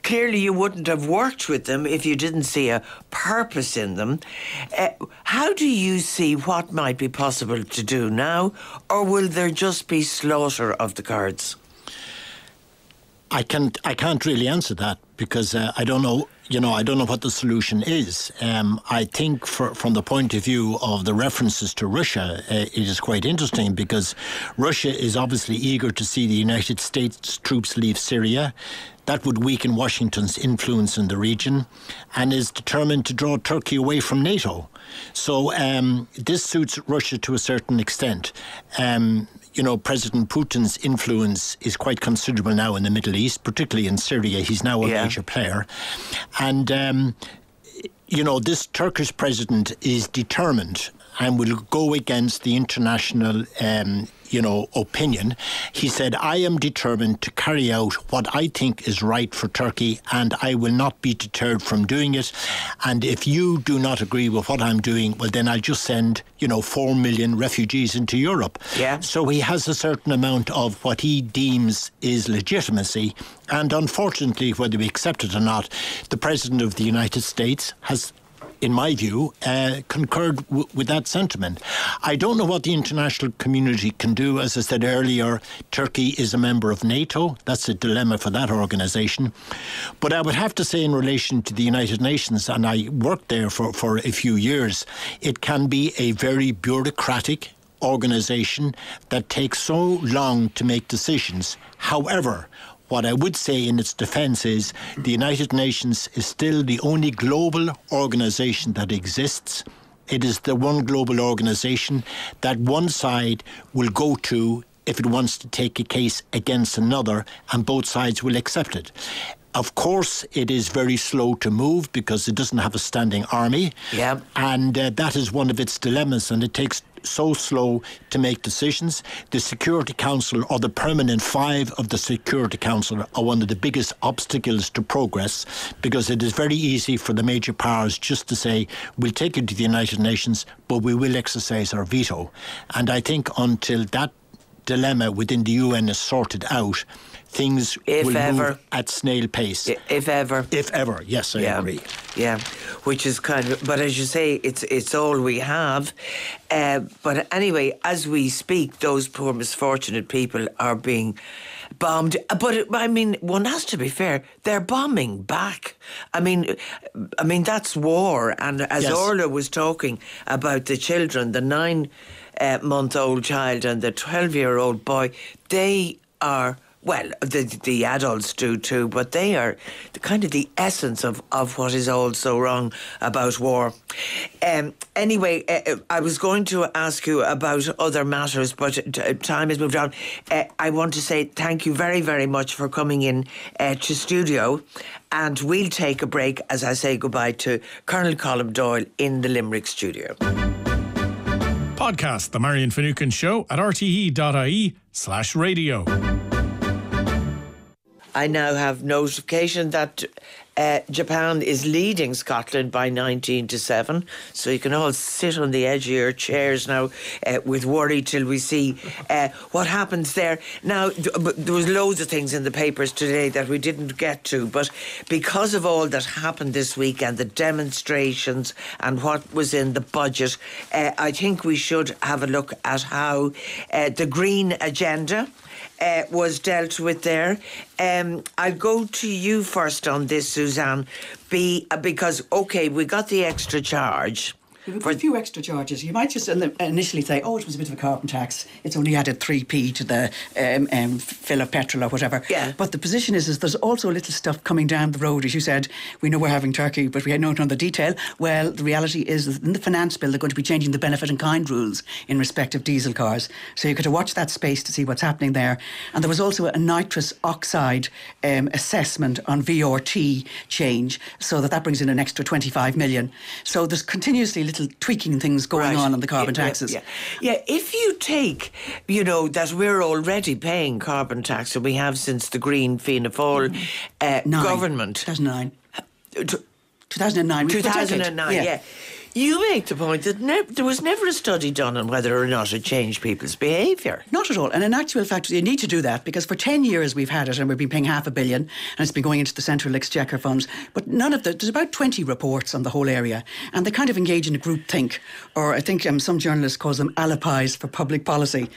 Clearly, you wouldn't have worked with them if you didn't see a purpose in them. Uh, how do you see what might be possible to do now, or will there just be slaughter of the Kurds? I can't. I can't really answer that because uh, I don't know. You know, I don't know what the solution is. Um, I think, for, from the point of view of the references to Russia, uh, it is quite interesting because Russia is obviously eager to see the United States troops leave Syria. That would weaken Washington's influence in the region, and is determined to draw Turkey away from NATO. So um, this suits Russia to a certain extent. Um, you know, President Putin's influence is quite considerable now in the Middle East, particularly in Syria. He's now a Yeah. major player. And, um, you know, this Turkish president is determined, and will go against the international um, you know, opinion. He said, I am determined to carry out what I think is right for Turkey and I will not be deterred from doing it. And if you do not agree with what I'm doing, well, then I'll just send, you know, four million refugees into Europe. Yeah. So he has a certain amount of what he deems is legitimacy. And unfortunately, whether we accept it or not, the President of the United States has in my view, uh, concurred w- with that sentiment. I don't know what the international community can do. As I said earlier, Turkey is a member of NATO. That's a dilemma for that organisation. But I would have to say, in relation to the United Nations, and I worked there for, for a few years, it can be a very bureaucratic organisation that takes so long to make decisions. However, what I would say in its defence is the United Nations is still the only global organisation that exists. It is the one global organisation that one side will go to if it wants to take a case against another, and both sides will accept it. Of course, it is very slow to move because it doesn't have a standing army. Yeah. And uh, that is one of its dilemmas, and it takes so slow to make decisions. The Security Council, or the permanent five of the Security Council, are one of the biggest obstacles to progress because it is very easy for the major powers just to say, we'll take it to the United Nations, but we will exercise our veto. And I think until that dilemma within the UN is sorted out, things If will ever. move at snail pace. If ever. If ever, yes, I yeah, agree. Yeah, which is kind of, but as you say, it's it's all we have. Uh, but anyway, as we speak, those poor misfortunate people are being bombed. But it, I mean, one has to be fair; they're bombing back. I mean, I mean that's war. And as Yes. Orla was talking about the children, the nine uh, month old child and the twelve year old boy, they are. Well, the the adults do too, but they are the kind of the essence of, of what is all so wrong about war. Um, anyway, uh, uh, I was going to ask you about other matters, but t- time has moved on. Uh, I want to say thank you very, very much for coming in uh, to studio, and we'll take a break as I say goodbye to Colonel Colin Doyle in the Limerick studio. Podcast The Marian Finucane Show at rte.ie slash radio. I now have notification that uh, Japan is leading Scotland by 19 to 7. So you can all sit on the edge of your chairs now uh, with worry till we see uh, what happens there. Now, th- there was loads of things in the papers today that we didn't get to, but because of all that happened this week and the demonstrations and what was in the budget, uh, I think we should have a look at how uh, the green agenda uh, was dealt with there. Um, I'll go to you first on this, Suzanne, be, uh, because, okay, we got the extra charge. We've got a few extra charges. You might just initially say, oh, it was a bit of a carbon tax. It's only added 3p to the um, um, fill of petrol or whatever. Yeah. But the position is, is there's also a little stuff coming down the road. As you said, we know we're having Turkey, but we don't know the detail. Well, the reality is that in the finance bill, they're going to be changing the benefit and kind rules in respect of diesel cars. So you've got to watch that space to see what's happening there. And there was also a nitrous oxide um, assessment on VRT change, so that that brings in an extra 25 million. So there's continuously little tweaking things going Right. on on the carbon Yeah, yeah, taxes. Yeah, yeah, if you take, you know, that we're already paying carbon tax, and we have since the Green Fianna Fáil uh, Nine. government. 2009. T- 2009. we- we take it. 2009, yeah. You make the point that ne- there was never a study done on whether or not it changed people's behaviour. Not at all. And in actual fact, you need to do that because for 10 years we've had it and we've been paying half a billion and it's been going into the Central Exchequer funds. But none of the, there's about 20 reports on the whole area and they kind of engage in a group think, or I think um, some journalists call them alibis for public policy.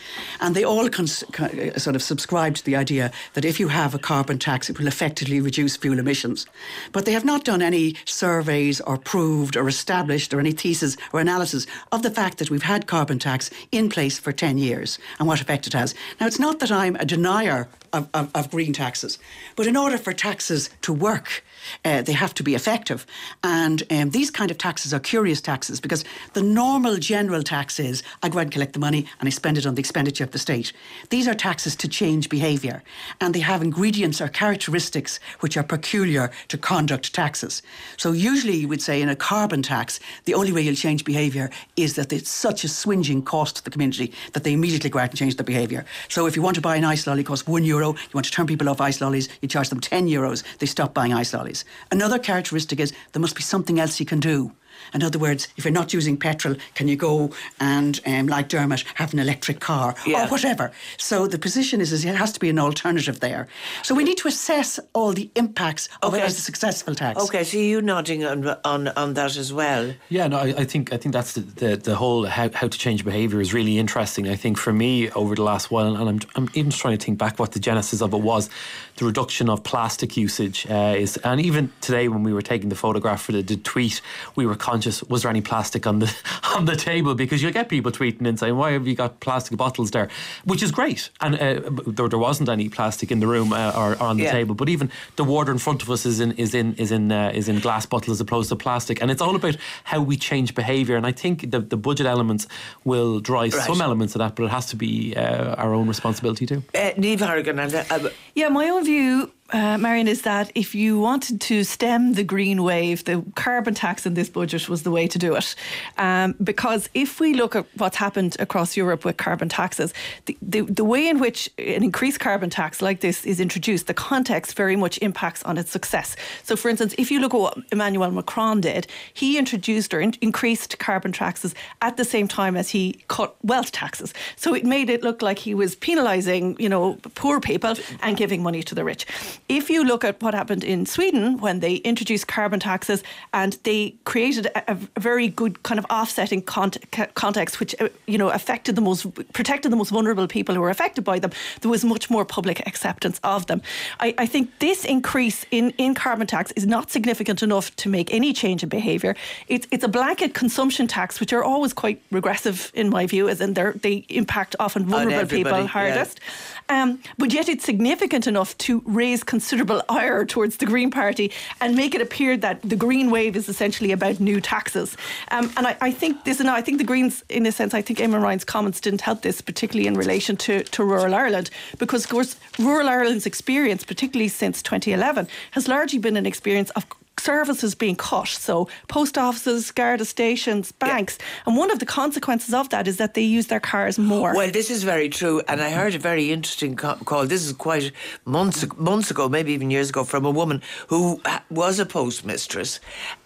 And they all cons- co- uh, sort of subscribe to the idea that if you have a carbon tax, it will effectively reduce fuel emissions. But they have not done any surveys or proved or established or any thesis or analysis of the fact that we've had carbon tax in place for 10 years and what effect it has. Now, it's not that I'm a denier of, of, of green taxes, but in order for taxes to work, uh, they have to be effective. And um, these kind of taxes are curious taxes because the normal general tax is I go out and collect the money and I spend it on the expenditure of the state. These are taxes to change behaviour and they have ingredients or characteristics which are peculiar to conduct taxes. So usually you would say in a carbon tax, the only way you'll change behaviour is that it's such a swinging cost to the community that they immediately go out and change their behaviour. So if you want to buy an ice lolly, it costs one euro. You want to turn people off ice lollies, you charge them 10 euros. They stop buying ice lollies. Another characteristic is there must be something else you can do. In other words, if you're not using petrol, can you go and, um, like Dermot, have an electric car Yeah. or whatever? So the position is, is it has to be an alternative there. So we need to assess all the impacts of it as a successful tax. Okay, so you nodding on, on on that as well. Yeah, no, I, I think I think that's the, the, the whole how, how to change behaviour is really interesting. I think for me over the last while, and I'm I'm even trying to think back what the genesis of it was, the reduction of plastic usage uh, is, and even today when we were taking the photograph for the, the tweet, we were conscious was there any plastic on the on the table because you'll get people tweeting and saying why have you got plastic bottles there, which is great, and uh, there, there wasn't any plastic in the room uh, or, or on the Yeah. table, but even the water in front of us is in is in is in uh, is in glass bottles as opposed to plastic, and it's all about how we change behaviour. And I think the the budget elements will drive Right. some elements of that, but it has to be uh, our own responsibility too. Uh, Niamh Hourigan, and uh, Yeah, my own view, uh, Marian, is that if you wanted to stem the green wave, the carbon tax in this budget was the way to do it. Um, because if we look at what's happened across Europe with carbon taxes, the, the, the way in which an increased carbon tax like this is introduced, the context very much impacts on its success. So, for instance, if you look at what Emmanuel Macron did, he introduced or in- increased carbon taxes at the same time as he cut wealth taxes. So it made it look like he was penalising, you know, poor people and giving money to the rich. If you look at what happened in Sweden when they introduced carbon taxes and they created a, a very good kind of offsetting cont- context, which uh, you know affected the most, protected the most vulnerable people who were affected by them, there was much more public acceptance of them. I, I think this increase in, in carbon tax is not significant enough to make any change in behaviour. It's it's a blanket consumption tax, which are always quite regressive in my view, as in they're- impact often vulnerable people hardest. yeah. Um, but yet it's significant enough to raise considerable ire towards the Green Party and make it appear that the Green wave is essentially about new taxes. Um, and I, I think this, and I think the Greens, in a sense, I think Eamon Ryan's comments didn't help this, particularly in relation to, to rural Ireland, because of course rural Ireland's experience, particularly since 2011, has largely been an experience of services being cut. So post offices, Garda stations, banks. And one of the consequences of that is that they use their cars more. Well, this is very true, and I heard a very interesting call. This is quite months months ago, maybe even years ago, from a woman who was a postmistress,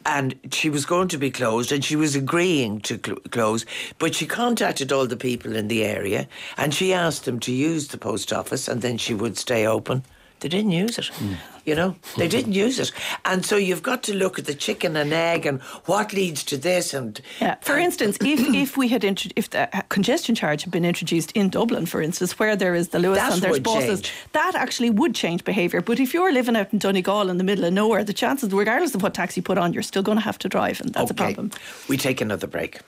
and she was going to be closed, and she was agreeing to cl- close, but she contacted all the people in the area, and she asked them to use the post office, and then she would stay open. They didn't use it. Hmm. You know, they didn't use it. And so you've got to look at the chicken and egg and what leads to this. And Yeah. For instance, if, if we had intro- if the congestion charge had been introduced in Dublin, for instance, where there is the Luas That and there's would buses, change. that actually would change behaviour. But if you're living out in Donegal in the middle of nowhere, the chances, regardless of what tax you put on, you're still going to have to drive, and that's a problem. we take another break.